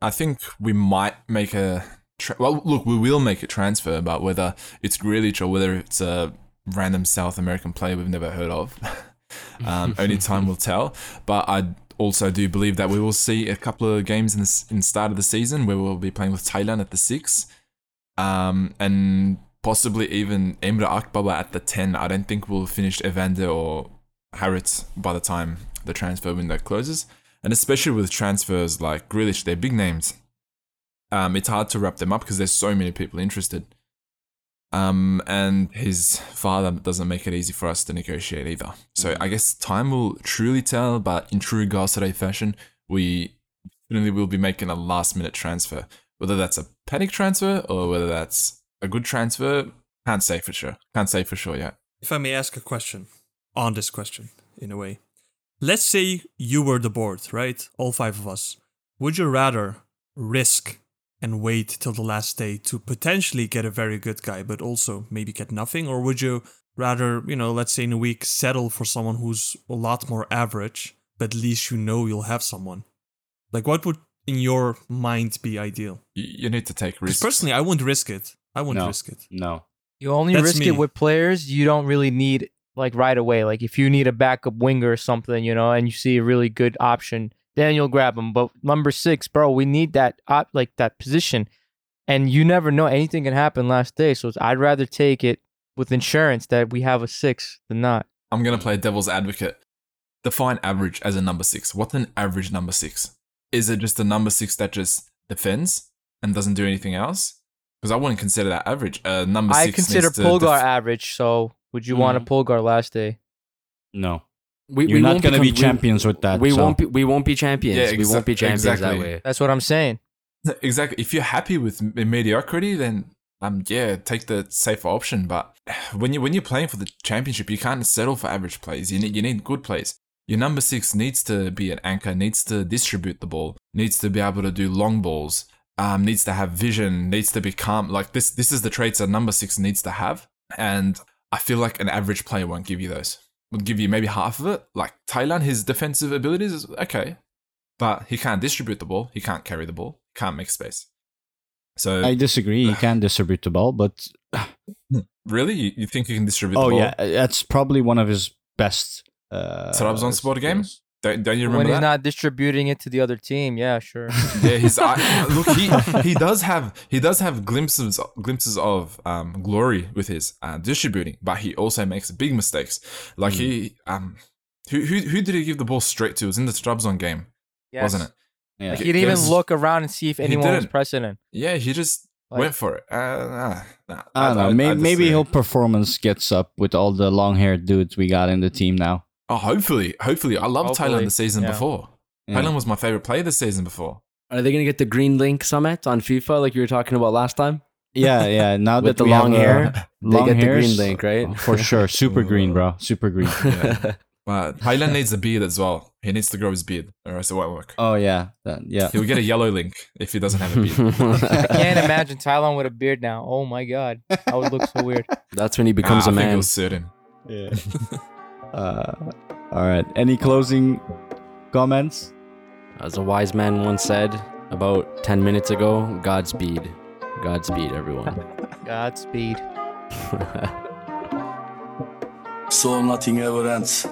S5: I think we might make a tra- well. Look, we will make a transfer, but whether it's Grillitsch or whether it's a random South American player we've never heard of, um, only time will tell. But I also do believe that we will see a couple of games in the in the start of the season where we'll be playing with Taylan at the six, um, and possibly even Emre Akbaba at the ten. I don't think we'll finish Evander or Harrit by the time the transfer window closes and especially with transfers like Grillitsch, they're big names. Um, it's hard to wrap them up because there's so many people interested. Um, and his father doesn't make it easy for us to negotiate either. So I guess time will truly tell. But in true Galatasaray fashion, we definitely will be making a last minute transfer. Whether that's a panic transfer or whether that's a good transfer, can't say for sure. Can't say for sure yet.
S6: If I may ask a question on this question, in a way. Let's say you were the board, right? All five of us. Would you rather risk and wait till the last day to potentially get a very good guy, but also maybe get nothing? Or would you rather, you know, let's say in a week, settle for someone who's a lot more average, but at least you know you'll have someone? Like, what would in your mind be ideal?
S5: You, you need to take risks.
S6: personally, I wouldn't risk it. I wouldn't
S2: No.
S6: risk it.
S2: No.
S3: You only
S6: That's
S3: risk
S6: me.
S3: it with players you don't really need like right away. Like if you need a backup winger or something, you know, and you see a really good option, then you'll grab him. But number six, bro, we need that op- like that position, and you never know anything can happen last day. So I'd rather take it with insurance that we have a six than not.
S5: I'm gonna play devil's advocate. Define average as a number six. What's an average number six? Is it just a number six that just defends and doesn't do anything else? Because I wouldn't consider that average. A number six.
S3: I
S5: six
S3: consider
S5: needs to def-
S3: average. So would you want a mm. Polgar last day?
S2: No.
S4: We,
S2: You're
S4: we
S2: not going to be
S4: become- we-
S2: champions with that.
S4: We
S2: so-
S4: won't be. We won't be champions.
S5: Yeah,
S4: we won't be
S5: exa-
S4: champions that
S5: exactly.
S4: way.
S3: That's what I'm saying.
S5: exactly. If you're happy with mediocrity, then um yeah, take the safer option. But when you when you're playing for the championship, you can't settle for average plays. You need you need good plays. Your number six needs to be an anchor, needs to distribute the ball, needs to be able to do long balls, um, needs to have vision, needs to be calm. Like this, this is the traits a number six needs to have. And I feel like an average player won't give you those. Would give you maybe half of it. Like Taylan, his defensive abilities is okay, but he can't distribute the ball. He can't carry the ball. Can't make space. So
S2: I disagree. He can distribute the ball, but
S5: really, you, you think you can distribute
S2: oh
S5: the ball?
S2: yeah, that's probably one of his best. Uh,
S5: Trabzonspor game?
S2: Skills.
S5: Don't, don't you
S3: when he's
S5: that?
S3: not distributing it to the other team, yeah, sure.
S5: yeah, his eye, look. He he does have he does have glimpses glimpses of um glory with his uh, distributing, but he also makes big mistakes. Like he um who who who did he give the ball straight to? It was in the Trabzon game,
S3: Yes.
S5: wasn't it?
S2: Yeah.
S3: Like, he didn't even look around and see if anyone was pressing him.
S5: Yeah, he just
S3: Like-
S5: went for it. Uh, nah, nah,
S2: I don't know. Maybe,
S5: just,
S2: maybe
S5: uh,
S2: he'll performance gets up with all the long-haired dudes we got in the team now.
S5: Oh, hopefully, hopefully. I loved
S3: Hopefully,
S5: Taylan the season
S3: yeah.
S5: before.
S2: Yeah.
S5: Taylan was my favorite player this season before.
S4: Are they gonna get the green link Samet on FIFA like you were talking about last time?
S2: Yeah, yeah. Now that
S4: the
S2: we
S4: long
S2: have,
S4: hair, they
S2: long
S4: get the green link, right?
S2: For sure, super green, bro. Super green.
S5: Yeah. But Taylan needs a beard as well. He needs to grow his beard, or else it won't work.
S2: Oh yeah, that, yeah.
S5: He'll get a yellow link if he doesn't have a beard.
S3: I can't imagine Taylan with a beard now. Oh my god, that would look so weird.
S4: That's when he becomes
S5: Ah,
S4: a
S5: I think
S4: man.
S5: it'll suit him.
S2: Yeah. Uh, all right. Any closing comments?
S4: As a wise man once said about 10 minutes ago, Godspeed. Godspeed, everyone.
S3: Godspeed.
S1: So nothing ever ends.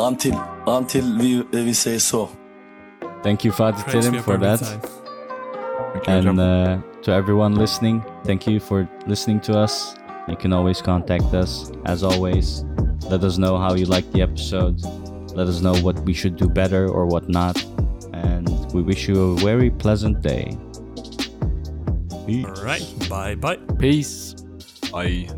S1: Until until we we say so.
S2: Thank you, Father
S6: Praise be
S2: Terim, for that. And uh, to everyone listening, thank you for listening to us. You can always contact us. As always, let us know how you liked the episode. Let us know what we should do better or what not. And we wish you a very pleasant day. Peace.
S6: All right. Bye bye.
S4: Peace.
S5: I